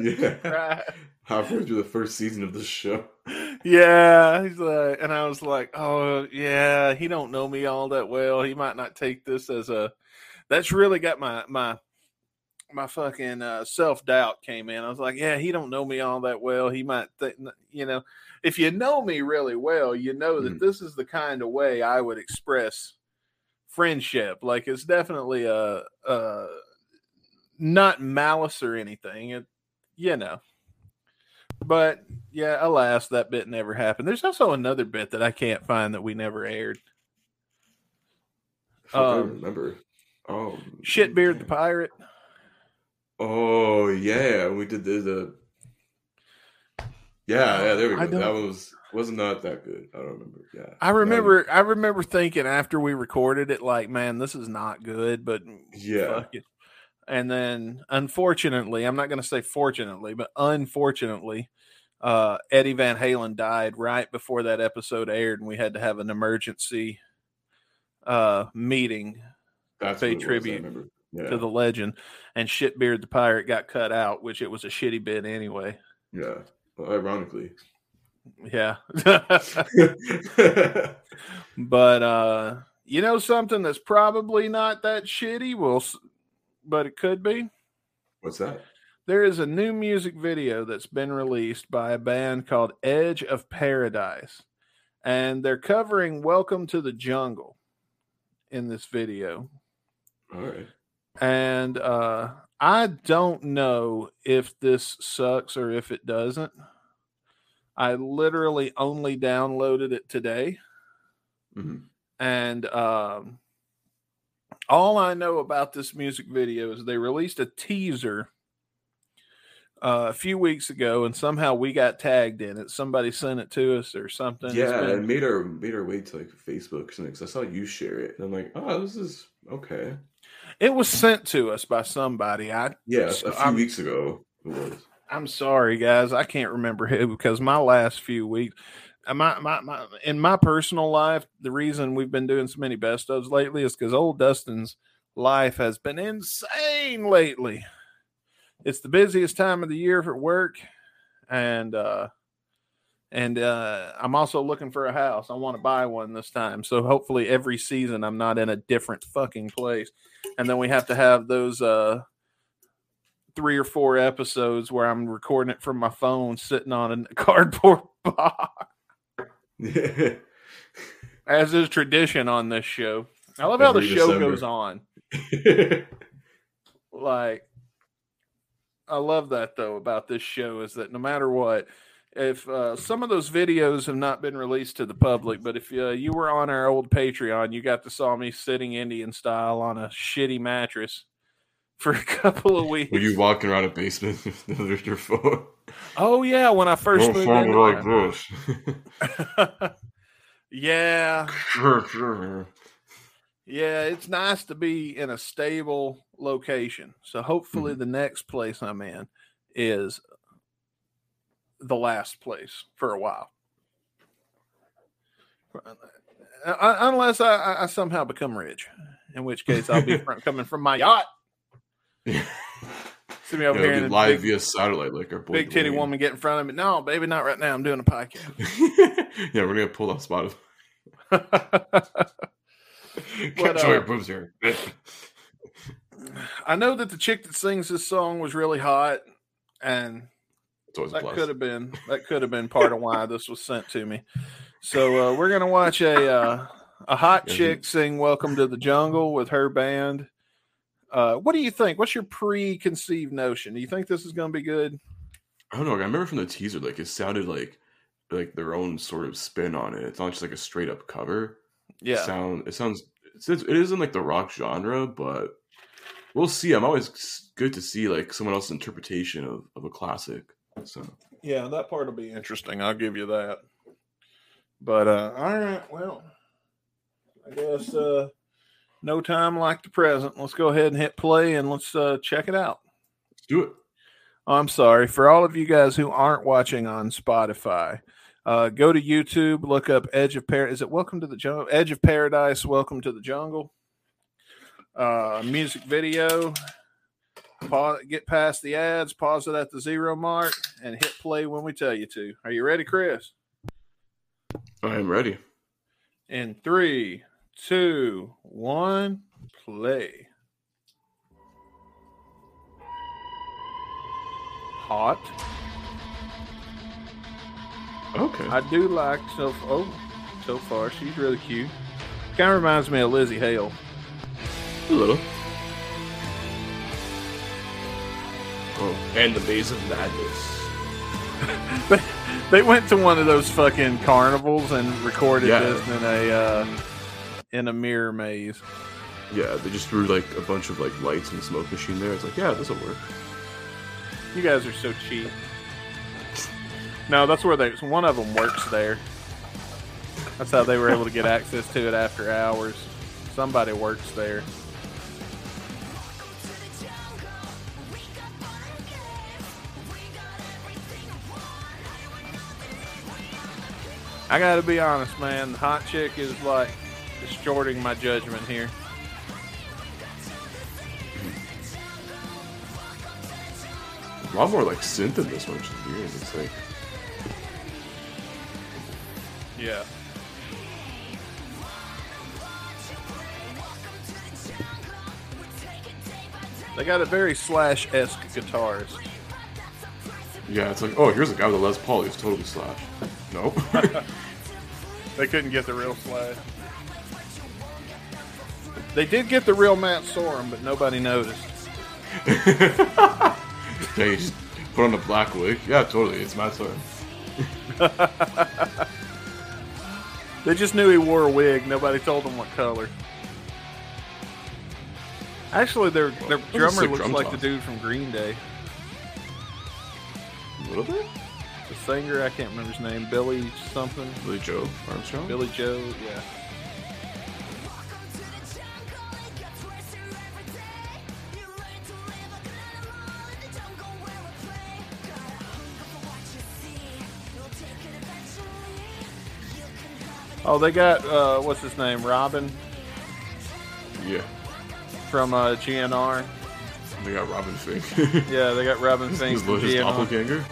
[SPEAKER 2] Yeah.
[SPEAKER 1] right.
[SPEAKER 2] Halfway through the first season of the show.
[SPEAKER 1] Yeah, he's like, and I was like, oh yeah, he don't know me all that well. He might not take this as a. That's really got my my my fucking uh, self doubt came in. I was like, yeah, he don't know me all that well. He might, think, you know, if you know me really well, you know that
[SPEAKER 2] Mhm.
[SPEAKER 1] this is the kind of way I would express friendship. Like it's definitely a, a not malice or anything. It, you know. But yeah, alas, that bit never happened. There's also another bit that I can't find that we never aired.
[SPEAKER 2] Fuck, I
[SPEAKER 1] Um,
[SPEAKER 2] remember. Oh,
[SPEAKER 1] Shitbeard the pirate.
[SPEAKER 2] Oh yeah, we did the. the... Yeah, yeah, there we go. That was was not that good. I don't remember. Yeah,
[SPEAKER 1] I remember I remember thinking after we recorded it, like, man, this is not good, but
[SPEAKER 2] Yeah.
[SPEAKER 1] fuck it. And then unfortunately, I'm not gonna say fortunately, but unfortunately, uh, Eddie Van Halen died right before that episode aired, and we had to have an emergency uh meeting
[SPEAKER 2] That's
[SPEAKER 1] pay
[SPEAKER 2] what was,
[SPEAKER 1] tribute.
[SPEAKER 2] Yeah,
[SPEAKER 1] to the legend, and Shitbeard the pirate got cut out, which it was a shitty bit anyway.
[SPEAKER 2] yeah. Well, ironically,
[SPEAKER 1] Yeah. but uh you know something that's probably not that shitty well s- but it could be
[SPEAKER 2] what's that?
[SPEAKER 1] there is a new music video that's been released by a band called edge of paradise and they're covering welcome to the jungle in this video
[SPEAKER 2] All right.
[SPEAKER 1] and uh i don't know if this sucks or if it doesn't i literally only downloaded it today
[SPEAKER 2] Mhm.
[SPEAKER 1] and um, all I know about this music video is they released a teaser uh, a few weeks ago, and somehow we got tagged in it. Somebody sent it to us or something.
[SPEAKER 2] Yeah,
[SPEAKER 1] been-
[SPEAKER 2] it made our made our way to like Facebook or something. 'cause I saw you share it, and I'm like, oh, this is okay.
[SPEAKER 1] it was sent to us by somebody. I
[SPEAKER 2] Yeah,
[SPEAKER 1] So
[SPEAKER 2] a few
[SPEAKER 1] I'm-
[SPEAKER 2] weeks ago it was.
[SPEAKER 1] I'm sorry, guys. I can't remember who because my last few weeks, my, my, my in my personal life, the reason we've been doing so many best ofs lately is because old Dustin's life has been insane lately. It's the busiest time of the year for work, and uh, and uh, I'm also looking for a house. I want to buy one this time, so hopefully every season I'm not in a different fucking place. And then we have to have those uh three or four episodes where I'm recording it from my phone, sitting on a cardboard box. as is tradition on this show. I love how the show
[SPEAKER 2] December.
[SPEAKER 1] goes on. Like, I love that though about this show is that no matter what, if uh, some of those videos have not been released to the public, but if uh, you were on our old Patreon, you got to saw me sitting Indian style on a shitty mattress for a couple of weeks.
[SPEAKER 2] Were you walking around a basement with your phone?
[SPEAKER 1] Oh yeah, when I first moved in
[SPEAKER 2] like this.
[SPEAKER 1] yeah,
[SPEAKER 2] Sure, sure.
[SPEAKER 1] yeah, it's nice to be in a stable location. So hopefully
[SPEAKER 2] Mm-hmm.
[SPEAKER 1] the next place I'm in is the last place for a while. Uh, Unless I, I- somehow become rich, in which case I'll be coming from my yacht. See me over
[SPEAKER 2] Yeah,
[SPEAKER 1] here
[SPEAKER 2] live
[SPEAKER 1] big,
[SPEAKER 2] via satellite like our boy
[SPEAKER 1] big titty
[SPEAKER 2] Dwayne.
[SPEAKER 1] woman get in front of me. No, baby, not right now. I'm doing a podcast.
[SPEAKER 2] yeah, we're gonna pull off Spotify.
[SPEAKER 1] But,
[SPEAKER 2] show
[SPEAKER 1] uh,
[SPEAKER 2] your boobs here.
[SPEAKER 1] I know that the chick that sings this song was really hot, and that could have been that could have been part of why this was sent to me. So uh, we're gonna watch a uh, a hot chick sing "Welcome to the Jungle" with her band. Uh, what do you think? What's your preconceived notion? Do you think this is gonna be good?
[SPEAKER 2] I don't know. I remember from the teaser, like it sounded like like their own sort of spin on it. It's not just like a straight up cover.
[SPEAKER 1] Yeah,
[SPEAKER 2] Sound it sounds it's, it isn't like the rock genre, but we'll see. I'm always good to see like someone else's interpretation of, of a classic. So
[SPEAKER 1] yeah, that part will be interesting. I'll give you that. But uh, all right, well, I guess uh, no time like the present. Let's go ahead and hit play and let's uh, check it out.
[SPEAKER 2] let's do it.
[SPEAKER 1] I'm sorry for all of you guys who aren't watching on Spotify. Uh, go to YouTube, look up Edge of Paradise. Is it Welcome to the Jungle? Edge of Paradise, Welcome to the Jungle. Uh, music video. Pause, get past the ads, pause it at the zero mark, and hit play when we tell you to. Are you ready, Chris?
[SPEAKER 2] I am ready.
[SPEAKER 1] In three, two, one, play. hot.
[SPEAKER 2] Okay.
[SPEAKER 1] I do like so oh so far she's really cute. Kind of reminds me of Lzzy Hale.
[SPEAKER 2] A little.
[SPEAKER 5] Oh, and the Maze of Madness.
[SPEAKER 1] They, they went to one of those fucking carnivals and recorded
[SPEAKER 2] Yeah.
[SPEAKER 1] this in a uh, in a mirror maze.
[SPEAKER 2] Yeah, they just threw like a bunch of like lights and smoke machine there. It's like, yeah, this will work.
[SPEAKER 1] You guys are so cheap. No, that's where they. One of them works there. That's how they were able to get access to it after hours. Somebody works there. I gotta be honest, man. The hot chick is like distorting my judgment here.
[SPEAKER 2] A lot more like synth in this one, which is weird. It's like,
[SPEAKER 1] Yeah. They got a very slash esque guitarist.
[SPEAKER 2] yeah, it's like, oh, here's a guy with a Les Paul. He's totally Slash. Nope.
[SPEAKER 1] They couldn't get the real slash. They did get the real Matt Sorum, but nobody noticed.
[SPEAKER 2] they just put on a black wig. Yeah, totally. It's Matt Sorum.
[SPEAKER 1] They just knew he wore a wig. Nobody told them what color. Actually, their their drummer looks
[SPEAKER 2] drum
[SPEAKER 1] like
[SPEAKER 2] toss.
[SPEAKER 1] the dude from Green Day.
[SPEAKER 2] A little bit.
[SPEAKER 1] The singer, I can't remember his name. Billy something.
[SPEAKER 2] Billie Joe Armstrong.
[SPEAKER 1] Billie Joe. Yeah. Oh, they got uh, what's his name? Robin
[SPEAKER 2] Yeah.
[SPEAKER 1] from uh, GNR.
[SPEAKER 2] They got Robin Finck.
[SPEAKER 1] Yeah, they got Robin Finck
[SPEAKER 2] his,
[SPEAKER 1] from
[SPEAKER 2] his
[SPEAKER 1] GNR.
[SPEAKER 2] doppelganger.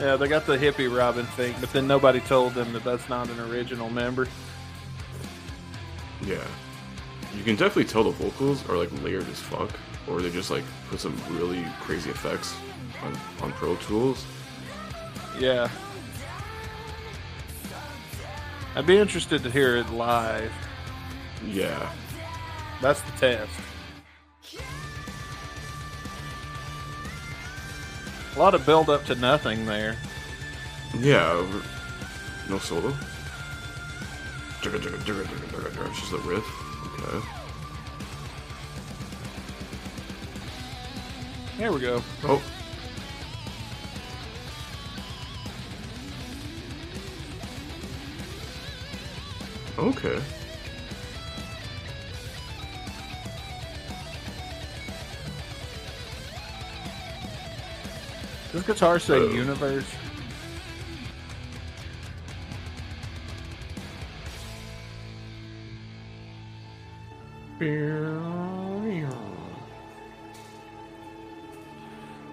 [SPEAKER 1] Yeah, they got the hippie Robin Finck, but then nobody told them that that's not an original member.
[SPEAKER 2] Yeah. You can definitely tell the vocals are like layered as fuck, or they just like put some really crazy effects on, on Pro Tools.
[SPEAKER 1] Yeah. I'd be interested to hear it live.
[SPEAKER 2] Yeah.
[SPEAKER 1] That's the test. A lot of build up to nothing there.
[SPEAKER 2] Yeah. No solo. It's just a riff. Okay.
[SPEAKER 1] There we go.
[SPEAKER 2] Oh. Okay.
[SPEAKER 1] Does guitar say
[SPEAKER 2] Oh.
[SPEAKER 1] universe?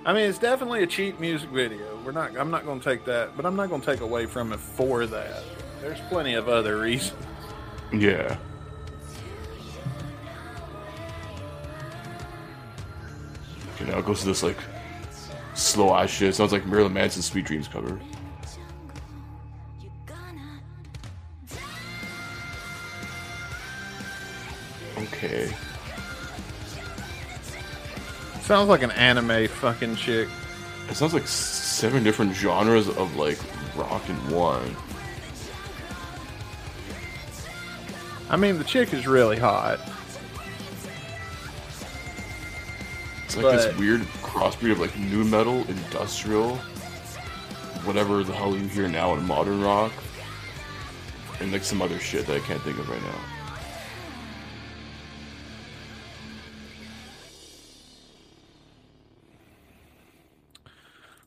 [SPEAKER 1] I mean, it's definitely a cheap music video. We're not. I'm not going to take that, but I'm not going to take away from it for that. There's plenty of other reasons.
[SPEAKER 2] Yeah. Okay, now it goes to this like slow ass shit. Sounds like Marilyn Manson's Sweet Dreams cover. Okay.
[SPEAKER 1] Sounds like an anime fucking chick.
[SPEAKER 2] It sounds like seven different genres of like rock in one.
[SPEAKER 1] I mean, the chick is really hot.
[SPEAKER 2] It's like
[SPEAKER 1] But-
[SPEAKER 2] this weird crossbreed of like new metal, industrial, whatever the hell you hear now in modern rock, and like some other shit that I can't think of right now.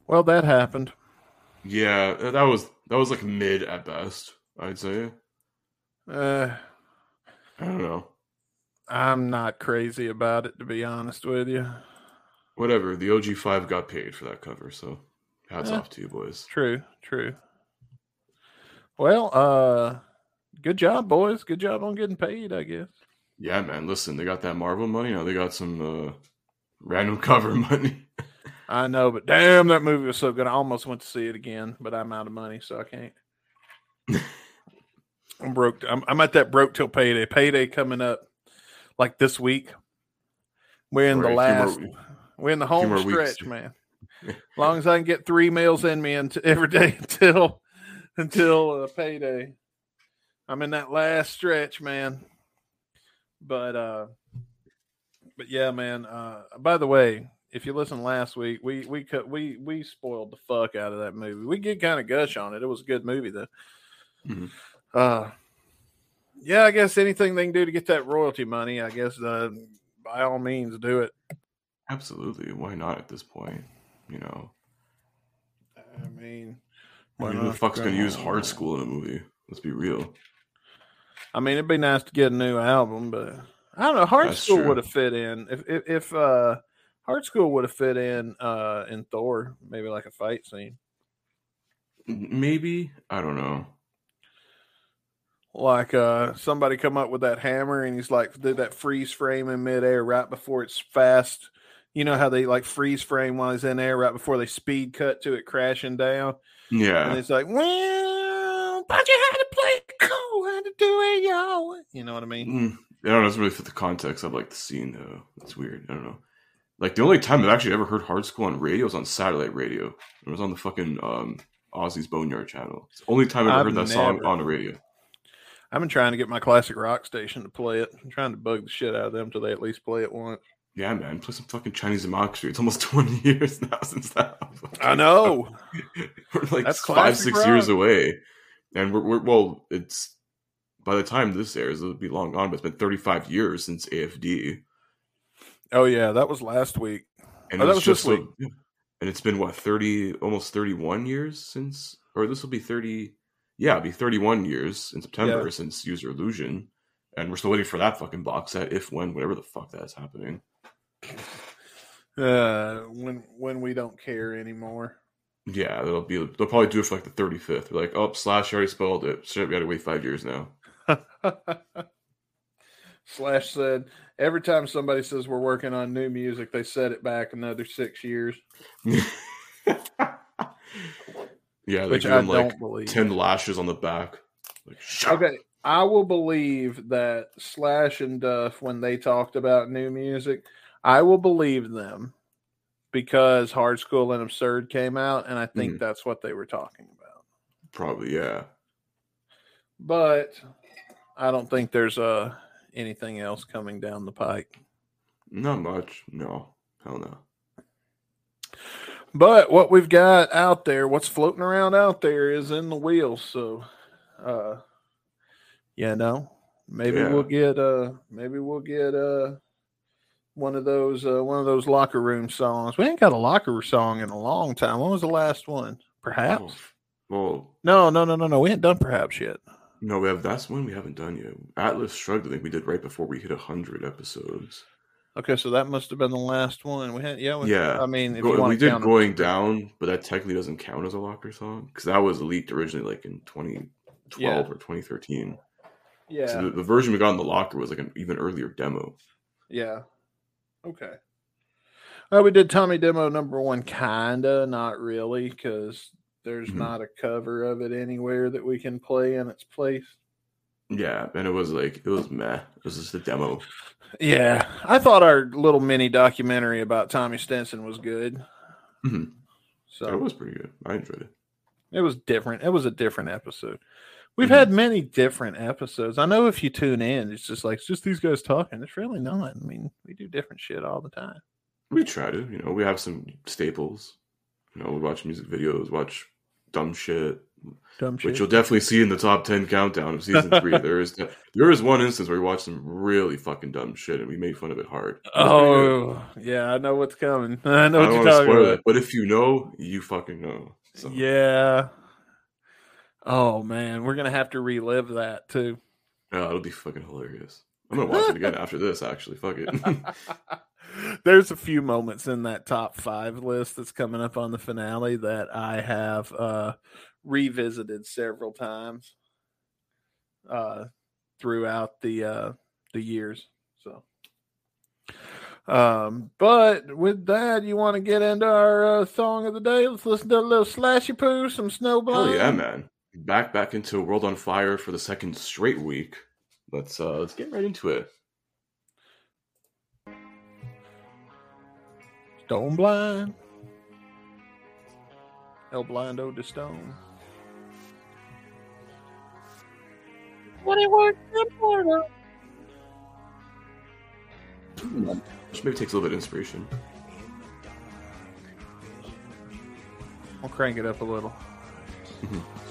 [SPEAKER 1] Well, that happened.
[SPEAKER 2] Yeah, that was that was like mid at best. I'd say.
[SPEAKER 1] Uh,
[SPEAKER 2] I don't know.
[SPEAKER 1] I'm not crazy about it, to be honest with you.
[SPEAKER 2] Whatever. The OG five got paid for that cover, so hats
[SPEAKER 1] Eh.
[SPEAKER 2] off to you boys.
[SPEAKER 1] True, true. Well, uh, good job, boys. Good job on getting paid, I guess.
[SPEAKER 2] Yeah, man. Listen, they got that Marvel money. Now they got some uh, Random cover money.
[SPEAKER 1] I know, but damn, that movie was so good. I almost went to see it again, but I'm out of money, so I can't. I'm broke. I'm, I'm at that broke till payday. Payday coming up like this week. We're in the
[SPEAKER 2] Right, few
[SPEAKER 1] last.
[SPEAKER 2] more-
[SPEAKER 1] we're in the home
[SPEAKER 2] more weeks.
[SPEAKER 1] stretch, man. As long as I can get three meals in me until, every day until until uh, payday, I'm in that last stretch, man. But uh, but yeah, man. Uh, by the way, if you listened last week, we we cut we we spoiled the fuck out of that movie. We did kind of gush on it. It was a good movie though.
[SPEAKER 2] Mhm.
[SPEAKER 1] Uh, yeah, I guess anything they can do to get that royalty money, I guess uh, by all means do it.
[SPEAKER 2] Absolutely. Why not at this point? You know,
[SPEAKER 1] I mean,
[SPEAKER 2] I
[SPEAKER 1] why
[SPEAKER 2] mean, who the fuck's gonna use Hard Skool in a movie? Let's be real.
[SPEAKER 1] I mean, it'd be nice to get a new album, but I don't know. Hard
[SPEAKER 2] That's
[SPEAKER 1] School would have fit in if if, if uh, Hard Skool would have fit in uh in Thor, maybe like a fight scene,
[SPEAKER 2] Maybe I don't know.
[SPEAKER 1] Like uh somebody come up with that hammer and he's like did that freeze frame in midair right before it's fast. You know how they like freeze frame while he's in air right before they speed cut to it crashing down,
[SPEAKER 2] yeah and
[SPEAKER 1] it's like, well, but you had to play it cool, had to do it y'all. You know what I mean?
[SPEAKER 2] Mm, I don't know. It doesn't really fit the context of like the scene though. It's weird. I don't know. Like the only time I've actually ever heard Hard Skool on radio was on satellite radio. It was on the fucking um Ozzy's Boneyard channel. It's the only time I've ever
[SPEAKER 1] I've
[SPEAKER 2] heard that song on the radio.
[SPEAKER 1] I've been trying to get my classic rock station to play it. I'm trying to bug the shit out of them till they at least play it once.
[SPEAKER 2] Yeah, man, play some fucking Chinese democracy. It's almost twenty years now since that.
[SPEAKER 1] I know.
[SPEAKER 2] we're like
[SPEAKER 1] That's
[SPEAKER 2] five, six years away, and we're, we're well. It's by the time this airs, it'll be long gone. But it's been thirty-five years since AFD,
[SPEAKER 1] Oh yeah, that was last week.
[SPEAKER 2] and
[SPEAKER 1] Oh, that
[SPEAKER 2] was just and it's been what thirty, almost thirty-one years since, or this will be thirty. Yeah, it'll be thirty-one years in September
[SPEAKER 1] Yeah.
[SPEAKER 2] since Use Your Illusion, and we're still waiting for that fucking box set. If when, whatever the fuck that's happening.
[SPEAKER 1] Uh, when when we don't care anymore.
[SPEAKER 2] Yeah, they'll be. They'll probably do it for like the thirty-fifth. They're like, oh, slash already spelled it. Shit, we got to wait five years now.
[SPEAKER 1] Slash said every time somebody says we're working on new music, they set it back another six years,
[SPEAKER 2] yeah, they
[SPEAKER 1] which I
[SPEAKER 2] him like
[SPEAKER 1] don't believe.
[SPEAKER 2] ten lashes on the back. Like.
[SPEAKER 1] Okay, I will believe that Slash and Duff, when they talked about new music, I will believe them because Hard Skool and Absurd came out, and I think
[SPEAKER 2] Mhm.
[SPEAKER 1] that's what they were talking about.
[SPEAKER 2] Probably, yeah.
[SPEAKER 1] But I don't think there's uh, anything else coming down the pike.
[SPEAKER 2] Not much. No, hell no.
[SPEAKER 1] But what we've got out there, what's floating around out there, is in the wheels. So, uh, you know, maybe
[SPEAKER 2] Yeah.
[SPEAKER 1] we'll get uh, maybe we'll get uh, one of those uh, one of those locker room songs. We ain't got a locker room song in a long time. When was the last one? Perhaps.
[SPEAKER 2] Well,
[SPEAKER 1] No, no, no, no, no. We ain't done perhaps yet.
[SPEAKER 2] no, we have that's one we haven't done yet. Atlas Shrugged. I think we did right before we hit hundred episodes.
[SPEAKER 1] Okay, so that must have been the last one. We had, yeah, we,
[SPEAKER 2] Yeah.
[SPEAKER 1] I mean, if
[SPEAKER 2] Go- we did going down, but that technically doesn't count as a locker song because that was leaked originally like in 2012
[SPEAKER 1] Yeah.
[SPEAKER 2] or 2013.
[SPEAKER 1] yeah,
[SPEAKER 2] So the, the version we got in the locker was like an even earlier demo.
[SPEAKER 1] Yeah. Okay. Well, we did Tommy Demo number one, kinda, not really, because there's
[SPEAKER 2] Mhm.
[SPEAKER 1] not a cover of it anywhere that we can play in its place.
[SPEAKER 2] Yeah, and it was like it was meh. It was just a demo.
[SPEAKER 1] Yeah, I thought our little mini documentary about Tommy Stinson was good.
[SPEAKER 2] Mhm.
[SPEAKER 1] So
[SPEAKER 2] it was pretty good. I enjoyed it.
[SPEAKER 1] it was different. It was a different episode. We've
[SPEAKER 2] Mhm.
[SPEAKER 1] had many different episodes. I know if you tune in, it's just like it's just these guys talking. It's really not. I mean, we do different shit all the time.
[SPEAKER 2] We try to, you know, we have some staples. You know, we watch music videos, watch dumb shit,
[SPEAKER 1] Dumb shit.
[SPEAKER 2] which you'll definitely see in the top ten countdown of season three. there is there is one instance where we watched some really fucking dumb shit and we made fun of it hard. It was pretty good.
[SPEAKER 1] Oh, yeah, I know what's coming. I know
[SPEAKER 2] I
[SPEAKER 1] what you're talking about.
[SPEAKER 2] it, but if you know, you fucking know. So,
[SPEAKER 1] Yeah. Oh man, we're gonna have to relive that too.
[SPEAKER 2] yeah, it'll be fucking hilarious. I'm gonna watch it again after this. Actually, fuck it.
[SPEAKER 1] There's a few moments in that top five list that's coming up on the finale that I have uh, revisited several times uh, throughout the uh, the years. So, Um, but with that, you want to get into our uh, song of the day? Let's listen to a little slashy poo, some Stone Blind.
[SPEAKER 2] Oh yeah, man! Back back into World on Fire for the second straight week. Let's uh let's get right into it.
[SPEAKER 1] Stone blind. El blindo de stone. What it work for?
[SPEAKER 2] Which maybe takes a little bit of inspiration.
[SPEAKER 1] I'll crank it up a little. Mm-hmm.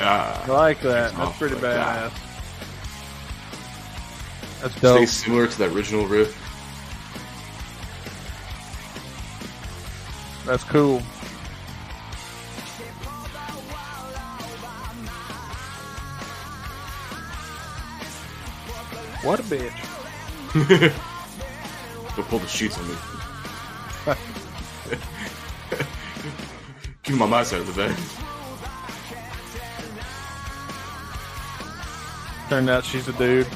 [SPEAKER 2] I
[SPEAKER 1] like that. That's pretty badass. That's dope.
[SPEAKER 2] similar to the original riff.
[SPEAKER 1] That's cool. What a bitch.
[SPEAKER 2] Don't pull the sheets on me. Keep on my side of the bed.
[SPEAKER 1] Turned out she's a dude.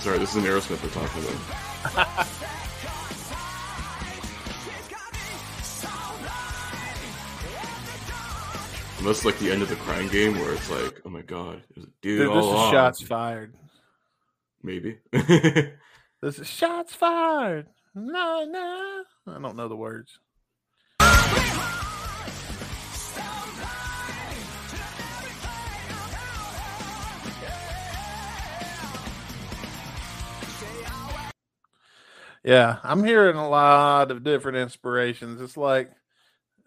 [SPEAKER 2] Sorry, this is an Aerosmith we're talking about. Unless like the end of the crying game where it's like, oh my god, there's a dude,
[SPEAKER 1] Dude,
[SPEAKER 2] all
[SPEAKER 1] this is
[SPEAKER 2] along.
[SPEAKER 1] shots fired.
[SPEAKER 2] Maybe.
[SPEAKER 1] This is shots fired. No, no. I don't know the words. Yeah, I'm hearing a lot of different inspirations. It's like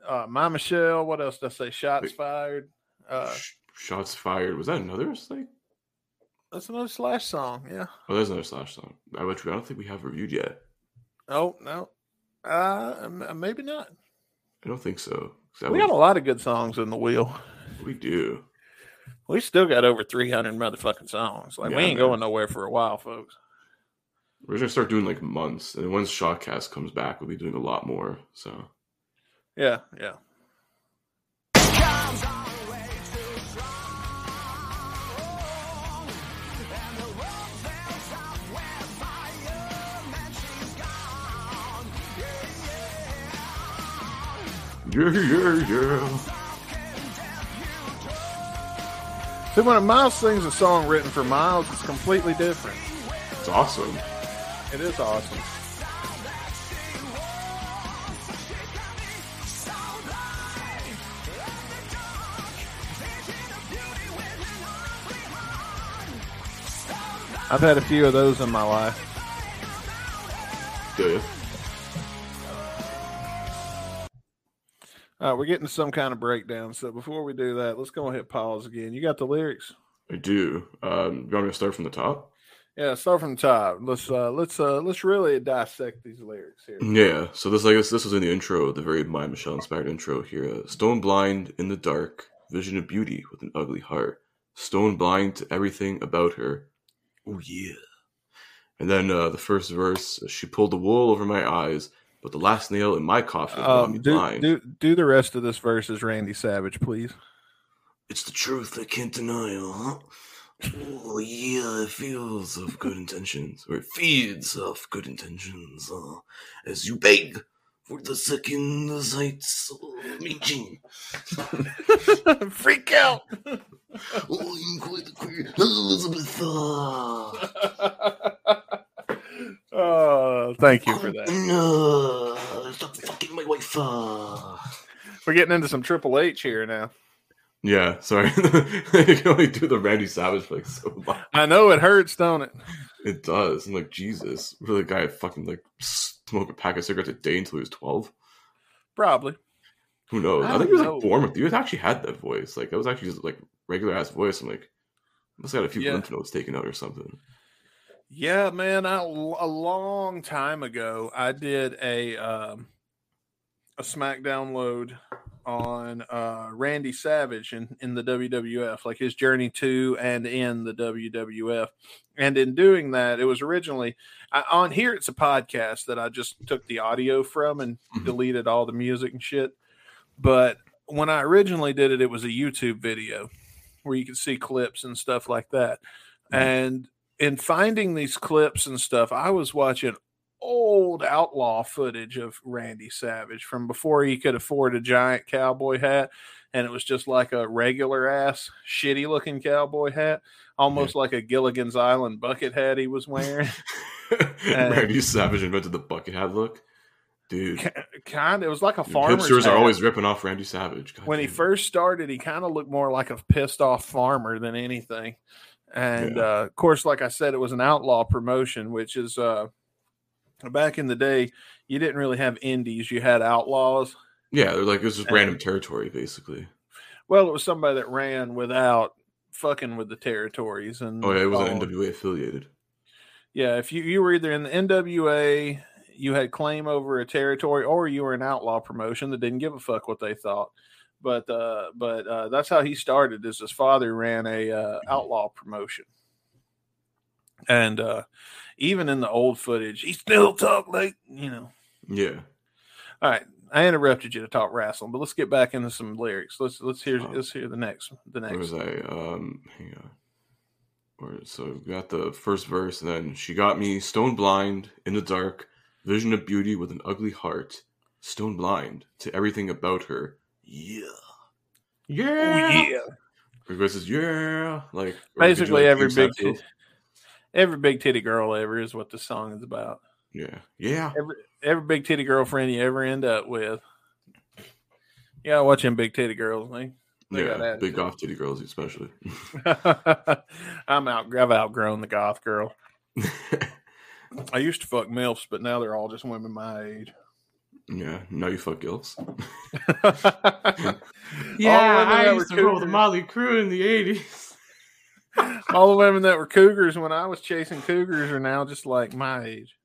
[SPEAKER 1] uh My Michelle, what else did I say? Shots
[SPEAKER 2] Wait.
[SPEAKER 1] fired. Uh
[SPEAKER 2] Sh- Shots fired. Was that another like?
[SPEAKER 1] that's another slash song, yeah.
[SPEAKER 2] Oh, there's another slash song. I which I don't think we have reviewed yet.
[SPEAKER 1] Oh no. Uh maybe not.
[SPEAKER 2] I don't think so.
[SPEAKER 1] We got a lot of good songs in the wheel.
[SPEAKER 2] we do.
[SPEAKER 1] We still got over 300 motherfucking songs. Like, we ain't
[SPEAKER 2] man.
[SPEAKER 1] going nowhere for a while, folks.
[SPEAKER 2] We're gonna start doing like months, and once Shotcast comes back, we'll be doing a lot more. So
[SPEAKER 1] Yeah, yeah.
[SPEAKER 2] yeah, yeah, yeah.
[SPEAKER 1] See, when Myles sings a song written for Myles, it's completely different.
[SPEAKER 2] It's awesome.
[SPEAKER 1] It is awesome. I've had a few of those in my life.
[SPEAKER 2] Good.
[SPEAKER 1] All right, we're getting some kind of breakdown. So before we do that, let's go and hit pause again. You got the lyrics?
[SPEAKER 2] I do. Um, you want me to start from the top?
[SPEAKER 1] Yeah, start from the top. Let's uh let's uh let's really dissect these lyrics here.
[SPEAKER 2] Yeah. So this, I guess, this was in the intro, the very My Michelle inspired intro here. Uh, Stone blind in the dark, vision of beauty with an ugly heart. Stone blind to everything about her. Oh yeah. And then uh, the first verse, she pulled the wool over my eyes, but the last nail in my coffin
[SPEAKER 1] Um, do,
[SPEAKER 2] blind.
[SPEAKER 1] do do the rest of this verse as Randy Savage, please.
[SPEAKER 2] It's the truth I can't deny, huh? Oh yeah, it feels of good intentions, or it feeds off good intentions, uh, as you beg for the second sights of meeting.
[SPEAKER 1] Freak out.
[SPEAKER 2] Oh, I'm quite the queen, Elizabeth. Uh,
[SPEAKER 1] oh, thank you for that.
[SPEAKER 2] uh, stop fucking my wife. Uh.
[SPEAKER 1] We're getting into some Triple H here now.
[SPEAKER 2] Yeah, sorry. I can only do the Randy Savage like so much.
[SPEAKER 1] I know it hurts, don't it?
[SPEAKER 2] It does. I'm like, Jesus. Really, the guy fucking like smoke a pack of cigarettes a day until he was 12?
[SPEAKER 1] Probably.
[SPEAKER 2] Who knows?
[SPEAKER 1] I
[SPEAKER 2] I, think he was
[SPEAKER 1] don't
[SPEAKER 2] like
[SPEAKER 1] know.
[SPEAKER 2] born with. He was actually had that voice. Like that was actually just like regular ass voice. I'm like, must have got a few
[SPEAKER 1] Yeah.
[SPEAKER 2] lymph nodes taken out or something.
[SPEAKER 1] Yeah, man. I, a long time ago, I did a um, a SmackDown load on uh, Randy Savage in, in the WWF, like his journey to and in the WWF. And in doing that, it was originally I, on here. It's a podcast that I just took the audio from and
[SPEAKER 2] Mhm.
[SPEAKER 1] deleted all the music and shit. But when I originally did it, it was a YouTube video where you could see clips and stuff like that.
[SPEAKER 2] Mhm.
[SPEAKER 1] And in finding these clips and stuff, I was watching old outlaw footage of Randy Savage from before he could afford a giant cowboy hat. And it was just like a regular ass, shitty looking cowboy hat, almost like a Gilligan's Island bucket hat he was wearing.
[SPEAKER 2] Randy Savage invented the bucket hat look. Dude,
[SPEAKER 1] kind of, it was like a farmer's
[SPEAKER 2] hipsters
[SPEAKER 1] hat.
[SPEAKER 2] are always ripping off Randy Savage. God
[SPEAKER 1] when he
[SPEAKER 2] it.
[SPEAKER 1] first started, he kind of looked more like a pissed off farmer than anything. And
[SPEAKER 2] Yeah.
[SPEAKER 1] uh, of course, like I said, it was an outlaw promotion, which is uh, back in the day, you didn't really have indies, you had outlaws.
[SPEAKER 2] Yeah, they're like, it was just
[SPEAKER 1] And-
[SPEAKER 2] random territory, basically.
[SPEAKER 1] Well, it was somebody that ran without fucking with the territories. And
[SPEAKER 2] Oh, yeah, it was an NWA affiliated.
[SPEAKER 1] Yeah, if you, you were either in the NWA, you had claim over a territory, or you were an outlaw promotion that didn't give a fuck what they thought. But uh, but uh, that's how he started. Is his father ran a uh, outlaw promotion, and uh, even in the old footage, he still talk like you know.
[SPEAKER 2] Yeah.
[SPEAKER 1] All right, I interrupted you to talk wrestling, but let's get back into some lyrics. Let's let's hear
[SPEAKER 2] Oh.
[SPEAKER 1] let's hear the next the
[SPEAKER 2] Where
[SPEAKER 1] next.
[SPEAKER 2] was I? Um, hang on. Where, so we got the first verse, and then she got me stone blind in the dark, vision of beauty with an ugly heart, stone blind to everything about her. Yeah, yeah,
[SPEAKER 1] Oh yeah.
[SPEAKER 2] Says yeah, like or could you,
[SPEAKER 1] Basically,
[SPEAKER 2] like,
[SPEAKER 1] every big every big titty girl ever is what the song is about.
[SPEAKER 2] yeah, yeah.
[SPEAKER 1] every every big titty girlfriend you ever end up with. Yeah, gotta watch them big titty girls. They, they
[SPEAKER 2] Yeah, big goth titty girls, especially.
[SPEAKER 1] I'm out. I've outgrown the goth girl. I used to fuck milfs, but now they're all just women my age.
[SPEAKER 2] yeah, now you fuck gills.
[SPEAKER 1] Yeah, I used to roll the
[SPEAKER 2] Mötley Crüe in the '80s.
[SPEAKER 1] All the women that were cougars when I was chasing cougars are now just like my age.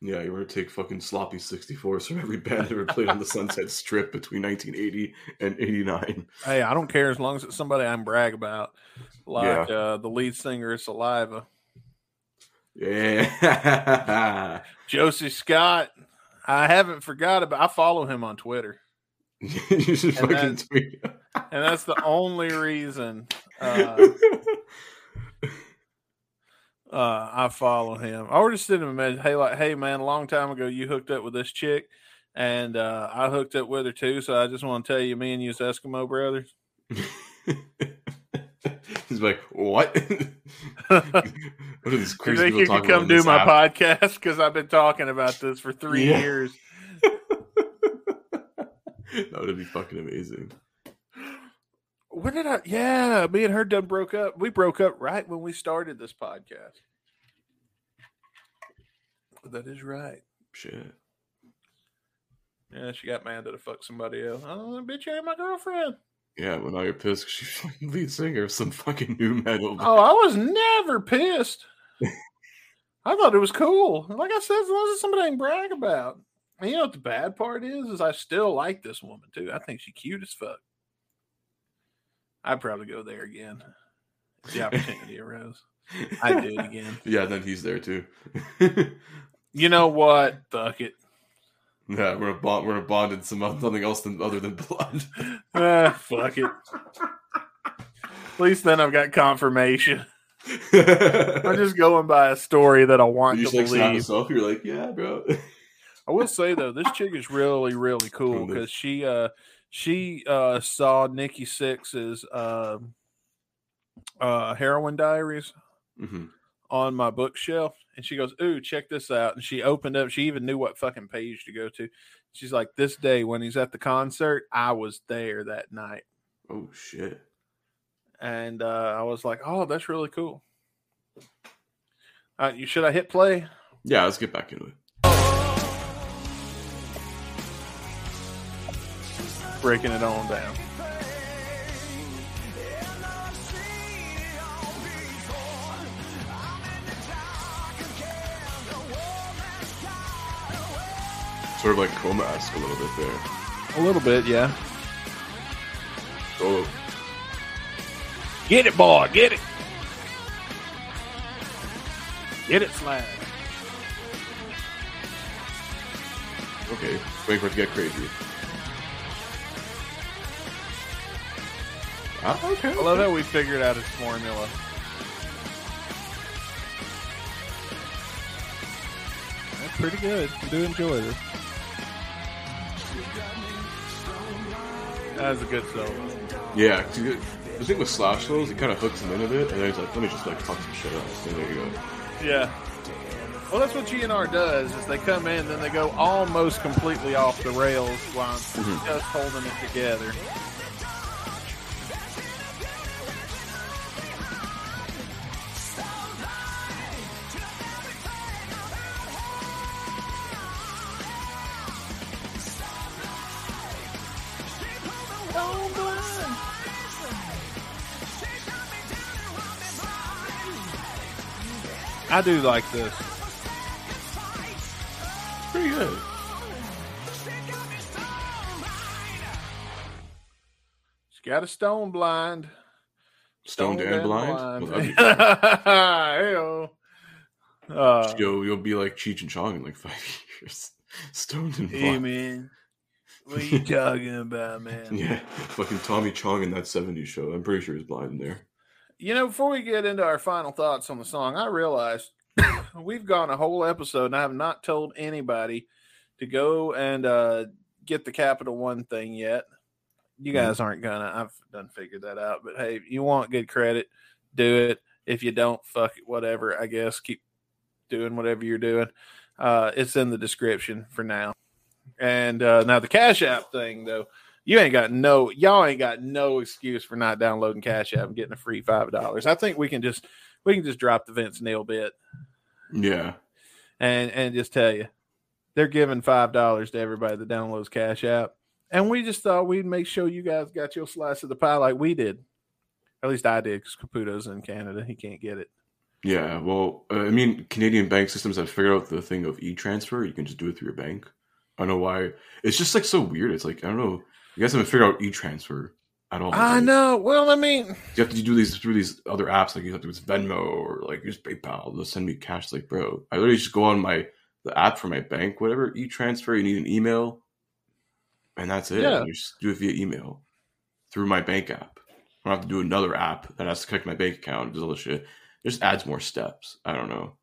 [SPEAKER 2] Yeah, you want to take fucking sloppy 64s from every band that ever played on the Sunset Strip between 1980 and 89.
[SPEAKER 1] Hey, I don't care as long as it's somebody I can brag about, like uh, the lead singer of Saliva,
[SPEAKER 2] Yeah.
[SPEAKER 1] Josey Scott. I haven't forgot about. I follow him on Twitter.
[SPEAKER 2] you should
[SPEAKER 1] And
[SPEAKER 2] fucking
[SPEAKER 1] that-
[SPEAKER 2] tweet.
[SPEAKER 1] and that's the only reason uh, uh, I follow him. I already sent him a message. Hey, like, hey, man, a long time ago you hooked up with this chick, and uh, I hooked up with her too. So I just want to tell you, me and you's Eskimo brothers.
[SPEAKER 2] He's like, what? what are these
[SPEAKER 1] You
[SPEAKER 2] crazy
[SPEAKER 1] think
[SPEAKER 2] people
[SPEAKER 1] you
[SPEAKER 2] talking
[SPEAKER 1] could come do my
[SPEAKER 2] app?
[SPEAKER 1] podcast? Because I've been talking about this for three
[SPEAKER 2] Yeah.
[SPEAKER 1] years.
[SPEAKER 2] that would be fucking amazing.
[SPEAKER 1] When did I? Yeah, me and her done broke up. We broke up right when we started this podcast. That is right.
[SPEAKER 2] Shit.
[SPEAKER 1] Yeah, she got mad that I fucked somebody else. Oh, bitch, you ain't my girlfriend.
[SPEAKER 2] Yeah, well now you're pissed she's fucking lead singer of some fucking new metal. Band.
[SPEAKER 1] Oh, I was never pissed. I thought it was cool. Like I said, as long as somebody I can brag about. And you know what the bad part is? Is I still like this woman too. I think she's cute as fuck. I'd probably go there again. if The opportunity arose. I'd do it again.
[SPEAKER 2] Yeah, then he's there too.
[SPEAKER 1] You know what? Fuck it.
[SPEAKER 2] yeah, we're a bond. We're a bond in some nothing else than other than blood.
[SPEAKER 1] Ah, fuck it. At least then I've got confirmation. I'm just going by a story that I want
[SPEAKER 2] you
[SPEAKER 1] to
[SPEAKER 2] just like
[SPEAKER 1] believe.
[SPEAKER 2] yourself. You're like, yeah, bro.
[SPEAKER 1] I will say though, this chick is really, really cool
[SPEAKER 2] Cool,
[SPEAKER 1] because she uh she uh saw Nikki Sixx's um uh heroin diaries
[SPEAKER 2] hmm
[SPEAKER 1] on my bookshelf and she goes, Ooh, check this out. And she opened up, she even knew what fucking page to go to. She's like, This day when he's at the concert, I was there that night.
[SPEAKER 2] Oh shit.
[SPEAKER 1] And uh I was like, Oh, that's really cool. Uh, you should I hit play?
[SPEAKER 2] Yeah, let's get back into it.
[SPEAKER 1] Breaking it on down.
[SPEAKER 2] Sort of like coma esque a little bit there.
[SPEAKER 1] A little bit, yeah.
[SPEAKER 2] Oh,
[SPEAKER 1] Get it, boy. Get it. Get it, Slash.
[SPEAKER 2] okay. Wait for it to get crazy. Ah, okay.
[SPEAKER 1] I love how we figured out its formula. That's pretty good. I do enjoy this. That was a good solo.
[SPEAKER 2] Yeah, 'cause you- the thing with slash solos, it kind of hooks him into it, and then he's like, "Let me just like fuck some shit up." And there you go.
[SPEAKER 1] Yeah. Well, that's what GNR does. Is they come in, then they go almost completely off the rails while
[SPEAKER 2] Mhm.
[SPEAKER 1] just holding it together. I do like this.
[SPEAKER 2] Pretty good.
[SPEAKER 1] She's got a stone blind.
[SPEAKER 2] Stoned and blind. Well, be-
[SPEAKER 1] Heyo. Uh,
[SPEAKER 2] Yo, you'll be like Cheech and Chong in like five years. Stoned and blind.
[SPEAKER 1] man, what you talking about, man?
[SPEAKER 2] Yeah, fucking Tommy Chong in that '70s show. I'm pretty sure he's blind in there.
[SPEAKER 1] You know, before we get into our final thoughts on the song, I realized we've gone a whole episode and I have not told anybody to go and uh, get the Capital One thing yet. You guys aren't gonna. I've done figured that out. But hey, you want good credit, do it. If you don't, fuck it, whatever. I guess keep doing whatever you're doing. Uh, it's in the description for now. And uh, now the Cash App thing, though, you ain't got no, y'all ain't got no excuse for not downloading Cash App and getting a free five dollars. I think we can just we can just drop the Vince Neil bit
[SPEAKER 2] Yeah,
[SPEAKER 1] and and just tell you they're giving five dollars to everybody that downloads Cash App, and we just thought we'd make sure you guys got your slice of the pie like we did. At least I did, because Caputo's in Canada; he can't get it.
[SPEAKER 2] yeah. Well, uh, I mean, Canadian bank systems have figured out the thing of e-transfer. You can just do it through your bank. I don't know why. It's just like so weird. It's like I don't know. You guys haven't figured out e-transfer at all.
[SPEAKER 1] I
[SPEAKER 2] Like,
[SPEAKER 1] know. Well, I mean,
[SPEAKER 2] You have to do these through these other apps. Like you have to use Venmo or like use PayPal. They'll send me cash. It's like, bro, I literally just go on my the app for my bank, whatever e-transfer. You need an email, and that's it.
[SPEAKER 1] Yeah.
[SPEAKER 2] You just do it via email through my bank app. I don't have to do another app that has to connect my bank account. Does all this shit. It just adds more steps. I don't know.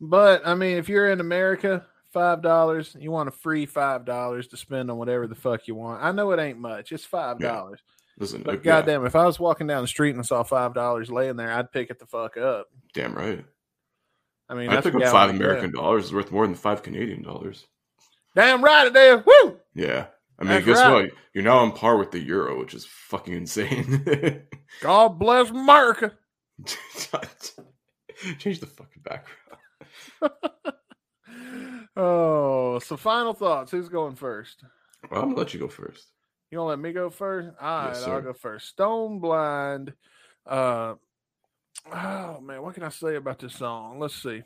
[SPEAKER 1] but I mean, if you're in America, five dollars, you want a free five dollars to spend on whatever the fuck you want. I know it ain't much; it's five dollars.
[SPEAKER 2] Listen,
[SPEAKER 1] But
[SPEAKER 2] like, yeah,
[SPEAKER 1] goddamn, if I was walking down the street and I saw five dollars laying there, I'd pick it the fuck up.
[SPEAKER 2] damn right.
[SPEAKER 1] I mean,
[SPEAKER 2] I
[SPEAKER 1] that's
[SPEAKER 2] pick up five American dollars is worth more than five Canadian dollars.
[SPEAKER 1] Damn right it is. Woo!
[SPEAKER 2] Yeah. I mean,
[SPEAKER 1] That's
[SPEAKER 2] guess
[SPEAKER 1] right.
[SPEAKER 2] what? You're now on par with the euro, which is fucking insane.
[SPEAKER 1] God bless America.
[SPEAKER 2] Change the fucking background.
[SPEAKER 1] Oh, so final thoughts. Who's going first?
[SPEAKER 2] Well, I'm gonna let you go first.
[SPEAKER 1] You gonna let me go first? All right,
[SPEAKER 2] Yes,
[SPEAKER 1] I'll go first. Stone Blind. Uh, oh man, what can I say about this song? Let's see.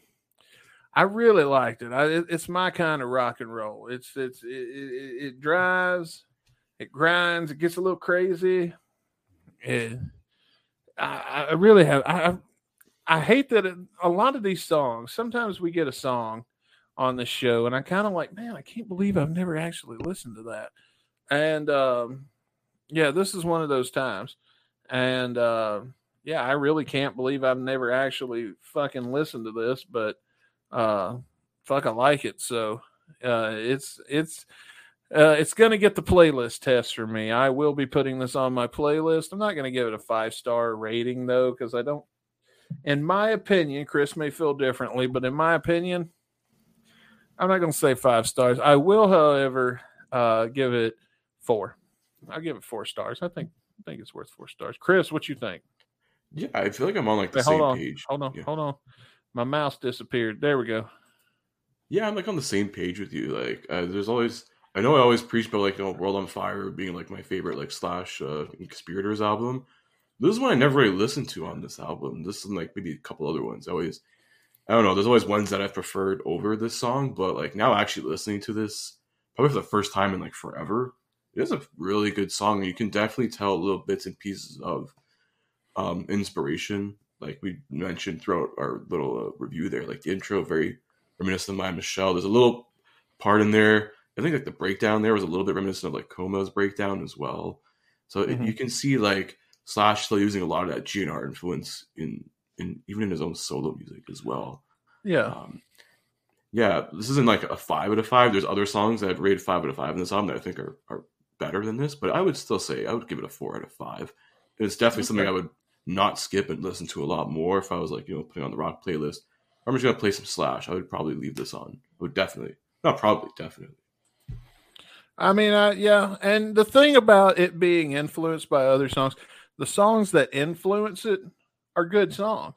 [SPEAKER 1] I really liked it. I, it it's my kind of rock and roll. It's it's it, it, it drives, it grinds, it gets a little crazy. It, I, I really have. I I- I hate that it, a lot of these songs. Sometimes we get a song on the show, and I kind of like, man, I can't believe I've never actually listened to that. And um, yeah, this is one of those times. And uh, yeah, I really can't believe I've never actually fucking listened to this, but uh, fuck, I like it. So uh, it's it's uh, it's gonna get the playlist test for me. I will be putting this on my playlist. I'm not gonna give it a five star rating though, because I don't. In my opinion, Chris may feel differently, but in my opinion, I'm not going to say five stars. I will, however, uh, give it four. I'll give it four stars. I think I think it's worth four stars. Chris, what you think?
[SPEAKER 2] Yeah, I feel like I'm on like the
[SPEAKER 1] hold
[SPEAKER 2] same
[SPEAKER 1] on,
[SPEAKER 2] page.
[SPEAKER 1] hold on,
[SPEAKER 2] Yeah.
[SPEAKER 1] hold on. My mouse disappeared. There we go.
[SPEAKER 2] Yeah, I'm like on the same page with you. Like, uh, there's always, I know I always preach about like, you know, World on Fire being like my favorite like slash uh, conspirators album. This is one I never really listened to on this album. This is like maybe a couple other ones. I always, I don't know. There's always ones that I've preferred over this song, but like now actually listening to this, probably for the first time in like forever, it is a really good song. You can definitely tell little bits and pieces of um inspiration, like we mentioned throughout our little uh, review there. Like the intro, very reminiscent of my Michelle. There's a little part in there. I think like the breakdown there was a little bit reminiscent of like Coma's breakdown as well. So it,
[SPEAKER 1] Mhm.
[SPEAKER 2] you can see like Slash still using a lot of that GNR influence in in even in his own solo music as well.
[SPEAKER 1] Yeah.
[SPEAKER 2] Um, yeah, this isn't like a five out of five. There's other songs that I've rated five out of five in this album that I think are, are better than this, but I would still say I would give it a four out of five. It's definitely something I would not skip and listen to a lot more if I was like, you know, putting on the rock playlist. I'm just gonna play some Slash. I would probably leave this on. I would definitely, not probably, definitely.
[SPEAKER 1] I mean, I, yeah. And the thing about it being influenced by other songs, the songs that influence it are good songs.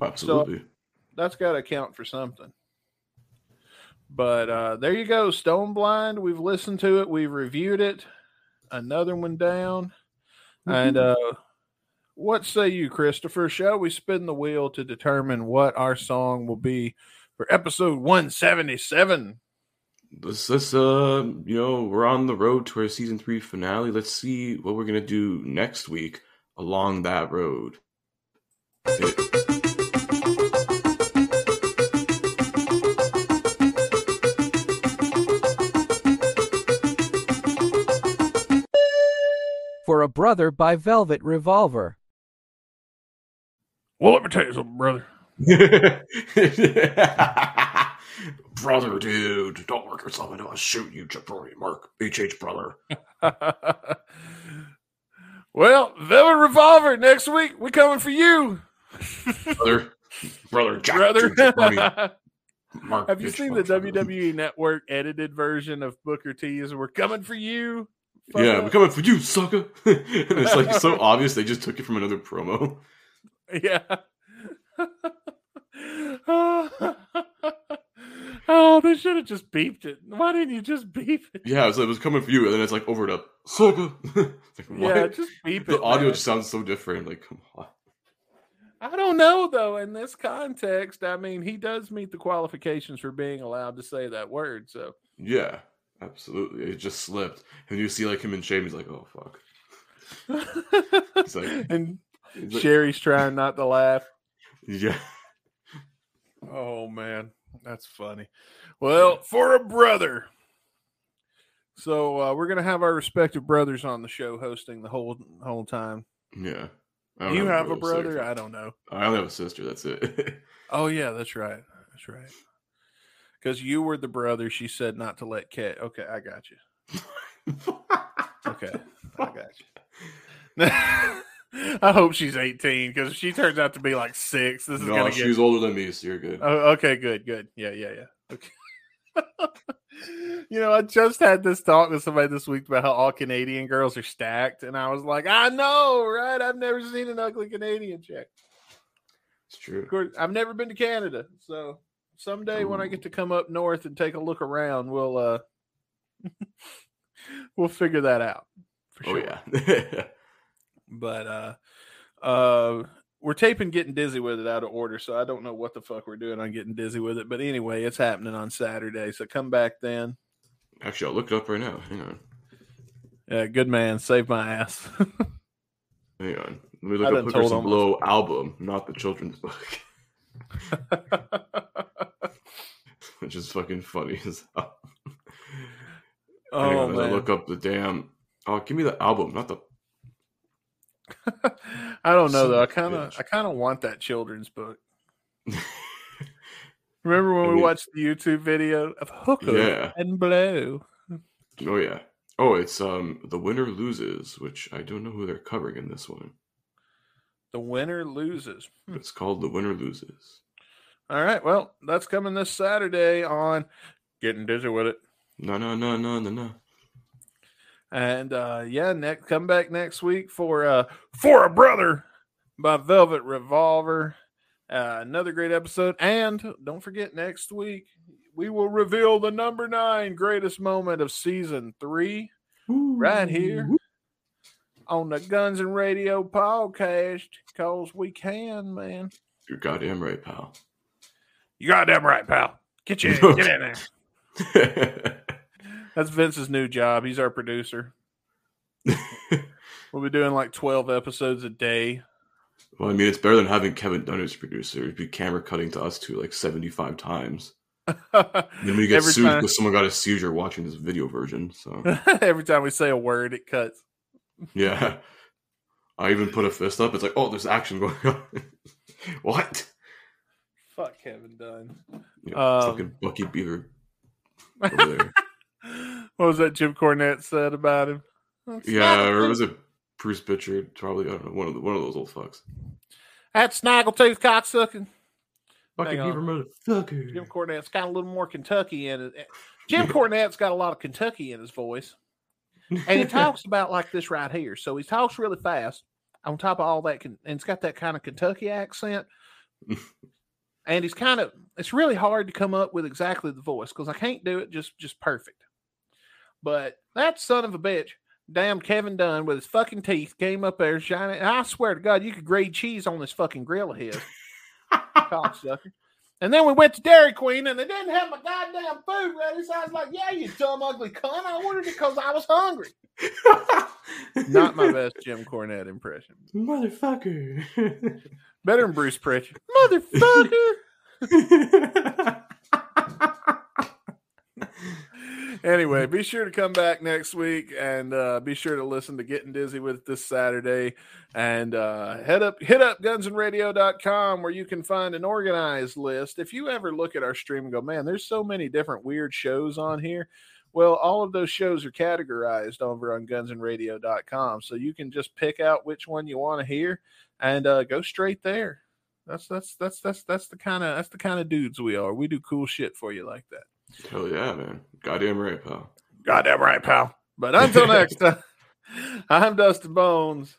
[SPEAKER 2] Absolutely.
[SPEAKER 1] That's got to count for something. But uh, there you go, Stone Blind. We've listened to it. We've reviewed it. Another one down. And uh, what say you, Christopher? Shall we spin the wheel to determine what our song will be for episode 177?
[SPEAKER 2] let's let's uh you know we're on the road to our season three finale let's see what we're gonna do next week along that road It-
[SPEAKER 6] For a Brother by Velvet Revolver.
[SPEAKER 1] Well, let me tell you something, brother.
[SPEAKER 7] brother, dude, don't work yourself into a shoot, you jabroni Mark. HH brother.
[SPEAKER 1] well, Velvet Revolver next week. We coming for you,
[SPEAKER 7] Brother, brother, Jack,
[SPEAKER 1] brother.
[SPEAKER 7] Mark.
[SPEAKER 1] Have you seen the. WWE Network edited version of Booker T's "We're Coming for You"?
[SPEAKER 2] yeah we're coming for you sucker and it's like so obvious they just took it from another promo
[SPEAKER 1] Yeah. Oh, they should have just beeped it. Why didn't you just beep it?
[SPEAKER 2] yeah so it was coming for you and then it's like over to It's like, what?
[SPEAKER 1] Yeah, just beep it.
[SPEAKER 2] the audio
[SPEAKER 1] man.
[SPEAKER 2] just sounds so different like come on
[SPEAKER 1] I don't know though. In this context, I mean, he does meet the qualifications for being allowed to say that word. So
[SPEAKER 2] Yeah, absolutely. It just slipped. And you see like him in shame, he's like, oh fuck. It's like,
[SPEAKER 1] and
[SPEAKER 2] like-
[SPEAKER 1] Sherri's trying not to laugh.
[SPEAKER 2] yeah.
[SPEAKER 1] Oh man, that's funny. Well, for a brother. So uh, we're gonna have our respective brothers on the show hosting the whole whole time.
[SPEAKER 2] Yeah.
[SPEAKER 1] You have a
[SPEAKER 2] brother, so-
[SPEAKER 1] I don't know.
[SPEAKER 2] I only have a sister, that's it.
[SPEAKER 1] Oh yeah, that's right. That's right. Because you were the brother. She said not to let Kat. Okay, I got you. Okay, I got you. I hope she's 18 because if she turns out to be like six, this is
[SPEAKER 2] no,
[SPEAKER 1] gonna get.
[SPEAKER 2] she's older than me, so you're good.
[SPEAKER 1] Oh, okay, good, good. Yeah, yeah, yeah. Okay. you know, I just had this talk with somebody this week about how all Canadian girls are stacked, and I was like, I know, right? I've never seen an ugly Canadian chick.
[SPEAKER 2] It's true.
[SPEAKER 1] Of course, I've never been to Canada, so someday when I get to come up north and take a look around, we'll uh we'll figure that out. For
[SPEAKER 2] Oh
[SPEAKER 1] sure.
[SPEAKER 2] yeah.
[SPEAKER 1] But uh uh we're taping getting dizzy with it out of order, so I don't know what the fuck we're doing on getting dizzy with it. But anyway, it's happening on Saturday, so come back then.
[SPEAKER 2] Actually, I'll look it up right now. Hang on.
[SPEAKER 1] Yeah, good man, save my ass.
[SPEAKER 2] Hang on. Let me look
[SPEAKER 1] done
[SPEAKER 2] up Hookers and Blow album, not the children's book. Which is fucking funny as hell.
[SPEAKER 1] Oh
[SPEAKER 2] on, as I
[SPEAKER 1] man,
[SPEAKER 2] look up the damn. Oh, give me the album, not the.
[SPEAKER 1] I don't know
[SPEAKER 2] Son
[SPEAKER 1] though. I kind of. I kind of want that children's book. Remember when we watched the YouTube video of Hooker
[SPEAKER 2] Yeah.
[SPEAKER 1] and Blow?
[SPEAKER 2] Oh yeah. Oh, it's um the winner loses, which I don't know who they're covering in this one.
[SPEAKER 1] The winner loses. Hmm.
[SPEAKER 2] It's called the winner loses.
[SPEAKER 1] All right. Well, that's coming this Saturday on Getting Dizzy with It.
[SPEAKER 2] No, no, no, no, no, no.
[SPEAKER 1] And uh yeah, next come back next week for uh For a Brother by Velvet Revolver. Uh, another great episode. And don't forget next week we will reveal the number nine greatest moment of season three right here on the Guns and Radio podcast. Cause we can, man.
[SPEAKER 2] You're goddamn right, pal.
[SPEAKER 1] You goddamn right, pal. Get you get in there. That's Vince's new job. He's our producer. We'll be doing like 12 episodes a day.
[SPEAKER 2] well, I mean, it's better than having Kevin Dunn as producer. It'd be camera cutting to us too, like seventy-five times. Then we get
[SPEAKER 1] every
[SPEAKER 2] sued
[SPEAKER 1] time,
[SPEAKER 2] because someone got a seizure watching this video version. So
[SPEAKER 1] every time we say a word, it cuts.
[SPEAKER 2] yeah, I even put a fist up. It's like, oh, there's action going on. what?
[SPEAKER 1] Fuck Kevin Dunn.
[SPEAKER 2] Yeah,
[SPEAKER 1] Um,
[SPEAKER 2] fucking Bucky Beaver over there.
[SPEAKER 1] What was that Jim Cornette said about him?
[SPEAKER 2] yeah, or was it Bruce Prichard? Probably I don't know one of the, one of those old fucks.
[SPEAKER 1] That snaggletooth cocksucking.
[SPEAKER 2] Bucky
[SPEAKER 1] Hang on.
[SPEAKER 2] Beaver motherfucker.
[SPEAKER 1] Jim Cornette's got a little more Kentucky in it. Eh, Jim Cornette's got a lot of Kentucky in his voice. And he talks about like this right here. So he talks really fast on top of all that. And it's got that kind of Kentucky accent. and he's kind of, it's really hard to come up with exactly the voice because I can't do it just, just perfect. But that son of a bitch, damn Kevin Dunn with his fucking teeth came up there shining. And I swear to God, you could grate cheese on this fucking grill of his. cocksucker. And then we went to Dairy Queen and they didn't have my goddamn food ready. So I was like, yeah, you dumb, ugly cunt. I ordered it because I was hungry. Not my best Jim Cornette impression.
[SPEAKER 2] motherfucker.
[SPEAKER 1] Better than Bruce Prichard. Motherfucker. anyway, be sure to come back next week and uh, be sure to listen to Getting Dizzy with this Saturday. And uh, head up, hit up gunsandradio.com where you can find an organized list. If you ever look at our stream and go, man, there's so many different weird shows on here. Well, all of those shows are categorized over on gunsandradio.com. So you can just pick out which one you want to hear and uh, go straight there. That's that's that's that's that's the kind of that's the kind of dudes we are. We do cool shit for you like that.
[SPEAKER 2] Hell yeah, man. Goddamn right, pal.
[SPEAKER 1] Goddamn right, pal. But until next time, I'm Dustin Bones.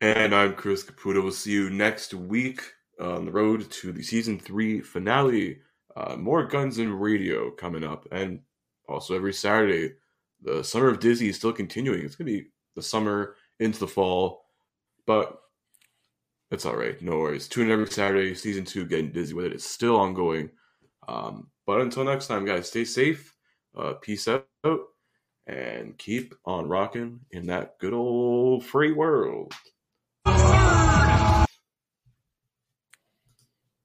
[SPEAKER 2] And I'm Chris Caputo. We'll see you next week on the road to the season three finale. Uh, more Guns and Radio coming up. And also every Saturday, the Summer of Dizzy is still continuing. It's going to be the summer into the fall, but it's all right. No worries. Tune in every Saturday. Season two, getting dizzy with it. It's still ongoing. Um, but until next time, guys, stay safe. Uh, peace out and keep on rocking in that good old free world.